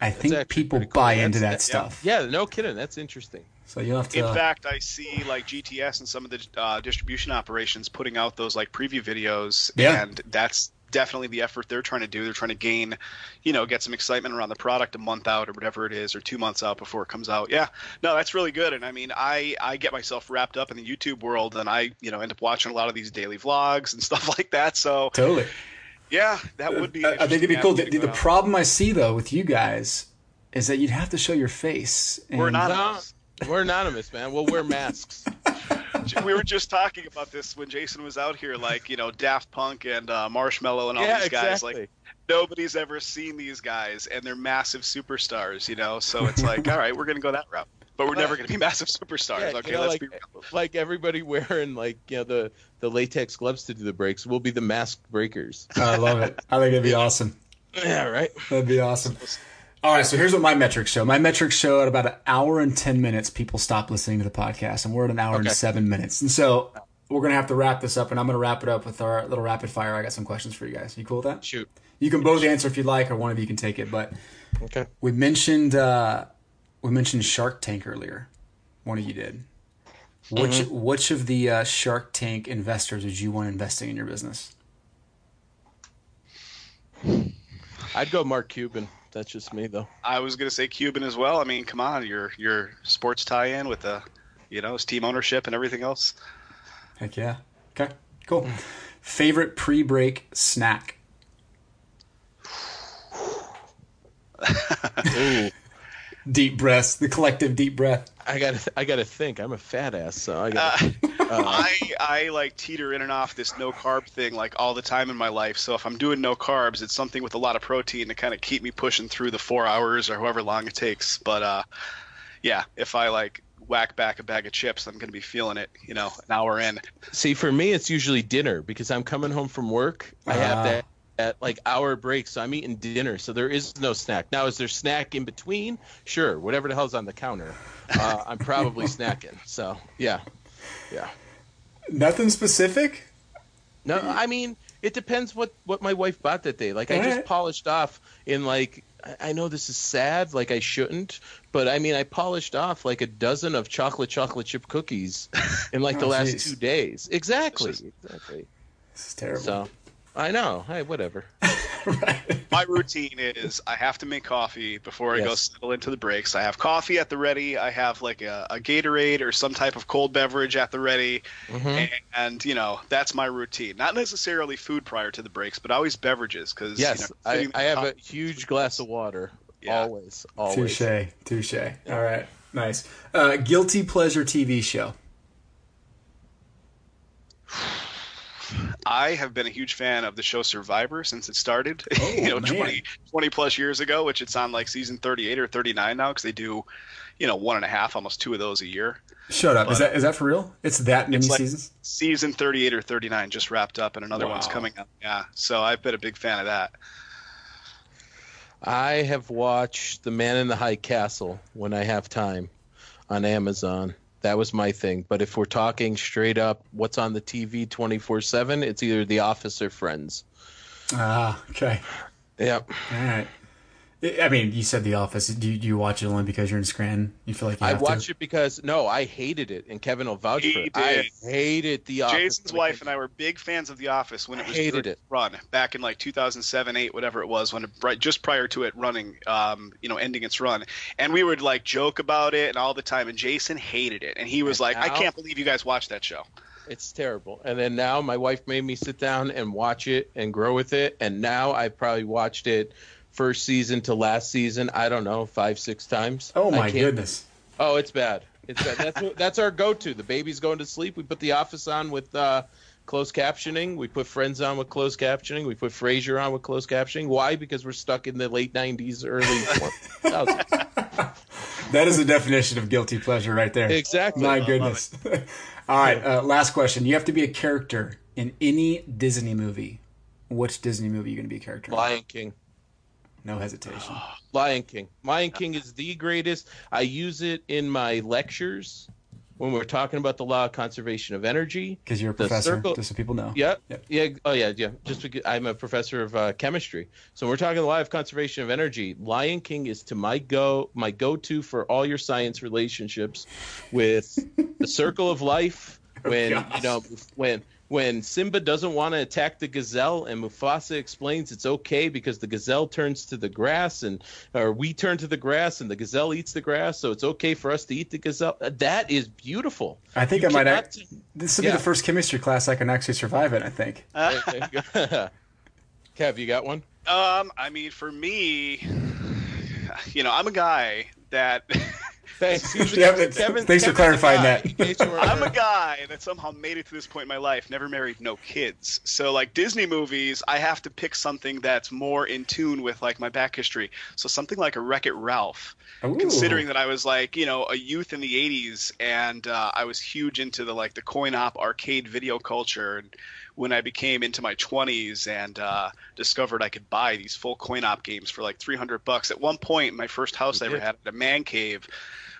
S2: I think people
S3: cool.
S2: buy into that
S3: That's-
S2: stuff.
S3: Yeah, no kidding. That's interesting.
S2: So you'll have to.
S4: In fact, I see like GTS and some of the uh, distribution operations putting out those like preview videos,
S2: Yeah.
S4: and that's definitely the effort they're trying to do. They're trying to gain, you know, get some excitement around the product a month out or whatever it is, or two months out before it comes out. Yeah, no, that's really good. And I mean, I I get myself wrapped up in the YouTube world, and I you know end up watching a lot of these daily vlogs and stuff like that. So
S2: totally.
S4: yeah, that would be. an
S2: I I think it'd be cool. The, the problem I see though with you guys is that you'd have to show your face.
S4: We're
S2: and-
S4: not.
S3: No, we're anonymous, man. We'll wear masks.
S4: we were just talking about this when Jason was out here, like you know, Daft Punk and uh, Marshmello and all
S3: yeah,
S4: these guys.
S3: exactly.
S4: Like nobody's ever seen these guys, and they're massive superstars, you know. So it's like, all right, we're gonna go that route, but we're never gonna be massive superstars.
S3: Yeah,
S4: okay,
S3: you know,
S4: let's
S3: like,
S4: be real.
S3: like everybody wearing like you know the the latex gloves to do the breaks. We'll be the masked breakers.
S2: I love it. I think it'd be awesome.
S3: yeah, right.
S2: That'd be awesome. All right, so here's what my metrics show. My metrics show at about an hour and 10 minutes, people stop listening to the podcast, and we're at an hour and seven minutes. And so we're going to have to wrap this up, and I'm going to wrap it up with our little rapid fire. I got some questions for you guys. You cool with that?
S3: Shoot.
S2: You can both answer if you'd like, or one of you can take it. But
S3: Okay.
S2: we mentioned uh, we mentioned Shark Tank earlier. One of you did. Which which of the uh, Shark Tank investors would you want investing in your business?
S3: I'd go Mark Cuban. That's just me though.
S4: I was gonna say Cuban as well. I mean, come on, your your sports tie-in with the, you know, his team ownership and everything else.
S2: Heck yeah. Okay, cool. Favorite pre-break snack?
S3: Ooh.
S2: Deep breaths, the collective deep breath.
S3: I got to I got to think. I'm a fat ass, so I got.
S4: Uh,
S3: to
S4: I I like teeter in and off this no carb thing like all the time in my life. So if I'm doing no carbs, it's something with a lot of protein to kind of keep me pushing through the four hours or however long it takes. But uh, yeah, if I like whack back a bag of chips, I'm gonna be feeling it. You know, an hour in.
S3: See, for me, it's usually dinner because I'm coming home from work. I have that at like hour break, so I'm eating dinner. So there is no snack. Now, is there snack in between? Sure, whatever the hell's on the counter, uh, I'm probably snacking. So yeah, yeah.
S2: Nothing specific?
S3: No, I mean it depends what what my wife bought that day. Like I
S2: Alright.
S3: just polished off in like I- I know this is sad, like I shouldn't, but I mean I polished off like a dozen of chocolate chocolate chip cookies in like the
S2: Oh,
S3: last
S2: jeez.
S3: two days. Exactly,
S4: This
S3: exactly.
S2: This is terrible.
S3: So I know. Hey, whatever.
S4: My routine is I have to make coffee before I go settle into the breaks. I have coffee at the ready. I have like a, a Gatorade or some type of cold beverage at the ready,
S3: Mm-hmm.
S4: and, and you know that's my routine. Not necessarily food prior to the breaks, but always beverages because
S3: Yes,
S4: you know,
S3: I, I have a huge glass of water.
S4: Yeah.
S3: Always, always.
S2: Touche, touche. All right, nice. Uh, guilty pleasure TV show.
S4: I have been a huge fan of the show Survivor since it started, oh, you know,
S2: Oh, man.
S4: 20, 20 plus years ago, which it's on like season 38 or 39 now because they do, you know, one and a half, almost two of those a year.
S2: Shut up. Is that is that for real? It's that many
S4: It's like-
S2: seasons?
S4: Season 38 or 39 just wrapped up and another one's coming up. Yeah. So I've been a big fan of that.
S3: I have watched The Man in the High Castle when I have time on Amazon. That was my thing. But if we're talking straight up, what's on the TV 24 7, it's either The Office or Friends.
S2: Ah, okay.
S3: Yep.
S2: All right. I I mean, you said The Office. Do you, do you watch it only because you're in Scranton? You feel like you
S3: I
S2: have
S3: watched
S2: to?
S3: it because, no, I hated it. And Kevin will vouch
S4: He
S3: for it.
S4: did.
S3: I hated The Office.
S4: Jason's wife and I were big fans of The Office when it was
S3: Hated it.
S4: run back in like 2007, 8, whatever it was, when it, right just prior to it running, um, you know, ending its run, and we would like joke about it and all the time. And Jason hated it, and he was
S3: And
S4: like, "I can't believe you guys watched that show."
S3: It's terrible. And then now my wife made me sit down and watch it and grow with it. And now I've probably watched it first season to last season. I don't know, five, six times.
S2: Oh my goodness.
S3: Oh, it's bad. It's bad. That's that's our go-to. The baby's going to sleep. We put The Office on with uh, closed captioning. We put Friends on with closed captioning. We put Frasier on with closed captioning. Why? Because we're stuck in the late '90s, early 2000s.
S2: That is the definition of guilty pleasure right there.
S3: Exactly.
S2: My goodness. All right, uh, last question. You have to be a character in any Disney movie. Which Disney movie are you going to be a character in?
S3: Lion King.
S2: No hesitation.
S3: Lion King. Lion King is the greatest. I use it in my lectures when we're talking about the law of conservation of energy.
S2: Because you're a professor,
S3: circle-
S2: just so people know.
S3: Yeah,
S2: Yep.
S3: yeah, oh yeah, yeah. Just because I'm a professor of uh, chemistry, so we're talking the law of conservation of energy. Lion King is to my go my go to for all your science relationships with the circle of life. When you know when when Simba doesn't want to attack the gazelle, and Mufasa explains it's okay because the gazelle turns to the grass, and or we turn to the grass, and the gazelle eats the grass, so it's okay for us to eat the gazelle. Uh, That is beautiful.
S2: I think
S3: You
S2: I might. Act, this will be the first chemistry class I can actually survive in. I think.
S3: Kev, you got one?
S4: Um, I mean, for me, you know, I'm a guy that
S3: Thanks.
S2: Yeah, but thanks for clarifying that.
S4: I'm a guy that somehow made it to this point in my life, never married, no kids. So like Disney movies, I have to pick something that's more in tune with like my back history. So something like a Wreck It Ralph.
S2: Ooh.
S4: Considering that I was like, you know, a youth in the '80s, and uh, I was huge into the like the coin-op arcade video culture. And when I became into my 20s and uh, discovered I could buy these full coin-op games for like 300 bucks. At one point, my first house I ever
S3: did.
S4: had a man cave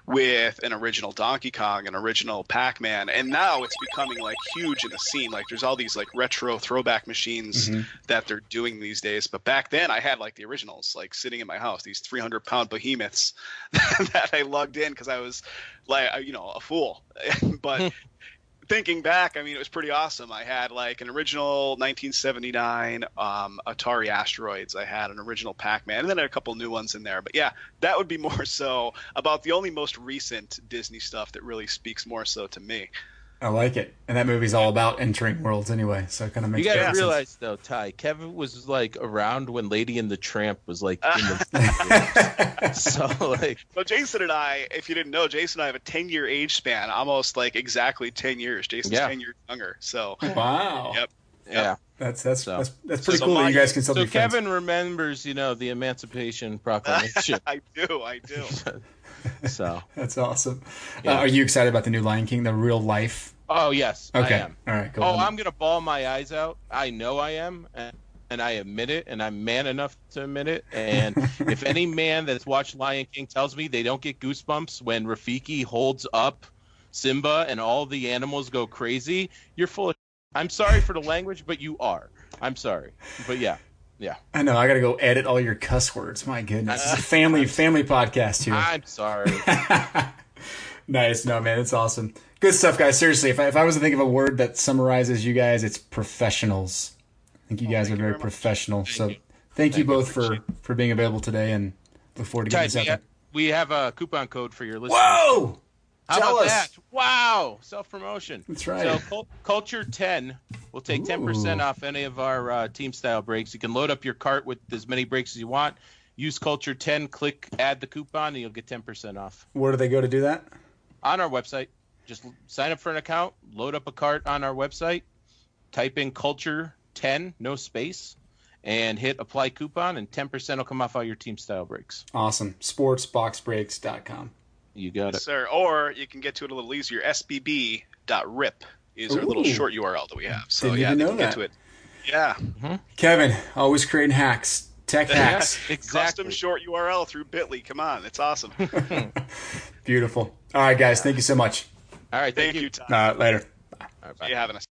S4: with an original Donkey Kong, an original Pac-Man, and now it's becoming like huge in the scene. Like there's all these like retro throwback machines mm-hmm. that they're doing these days. But back then, I had like the originals, like sitting in my house, these 300 pound behemoths that I lugged in because I was like, you know, a fool. but thinking back, I mean, it was pretty awesome. I had like an original 1979 um, Atari Asteroids. I had an original Pac-Man, and then a couple new ones in there. But yeah, that would be more so about the only most recent Disney stuff that really speaks more so to me.
S2: I like it, and that movie's all about entering worlds anyway, so it kind of makes.
S3: You gotta
S2: perfect sense.
S3: realize though, Ty, Kevin was like around when Lady and the Tramp was like in the so like
S4: So Jason and I, if you didn't know, Jason and I have a 10 year age span, almost like exactly 10 years. Jason's
S3: Yeah.
S4: 10 years younger. So
S2: Wow.
S4: Yep.
S3: yeah.
S2: That's that's
S3: So-
S2: that's, that's pretty
S4: so
S2: cool that you guys can still
S3: So
S2: be friends.
S3: Kevin remembers, you know, the Emancipation Proclamation.
S4: I do, I do.
S3: So
S2: That's awesome.
S3: Yeah.
S2: Uh, are you excited about the new Lion King, the real life?
S3: Oh yes,
S2: Okay.
S3: I am.
S2: All right. Cool.
S3: Oh, I'm gonna ball my eyes out. I know I am, and, and I admit it, and I'm man enough to admit it. And if any man that's watched Lion King tells me they don't get goosebumps when Rafiki holds up Simba and all the animals go crazy, you're full of. I'm sorry for the language, but you are. I'm sorry, but yeah, yeah.
S2: I know. I got to go edit all your cuss words. My goodness, it's a family family podcast here.
S3: I'm sorry.
S2: Nice. No, man, it's awesome. Good stuff, guys. Seriously, if I, if I was to think of a word that summarizes you guys, it's professionals. I think you oh, guys are very
S4: very
S2: professional. so
S3: you.
S2: thank you
S3: Thank you.
S2: both for, for being available today and look forward to getting
S3: Guys,
S2: this
S3: we,
S2: out
S3: we have a coupon code for your listeners.
S2: Whoa!
S3: How
S2: Tell
S3: about
S2: us.
S3: that? Wow, self promotion.
S2: That's right.
S3: So Cul- Culture 10 will take 10% off any of our uh, team style breaks. You can load up your cart with as many breaks as you want. Use Culture 10, click add the coupon, and you'll get 10% off
S2: Where do they go to do that?
S3: on our website. Just sign up for an account, load up a cart on our website, type in Culture 10, no space, and hit apply coupon, and 10% will come off all your team style breaks.
S2: Awesome. Sportsboxbreaks.com.
S3: You got it.
S4: Sir, or you can get to it a little easier. SBB.rip is our little short URL that we have. So
S2: Didn't
S4: yeah,
S2: even
S4: they
S2: know
S4: can get to it. Yeah,
S2: Kevin, always creating hacks, tech hacks.
S3: Exactly.
S4: custom short URL through Bitly. Come on, it's awesome.
S2: Beautiful. All right, guys, thank you so much.
S3: All right, thank,
S4: Thank you, Tom.
S2: Uh, later.
S3: All right, bye.
S4: for having us.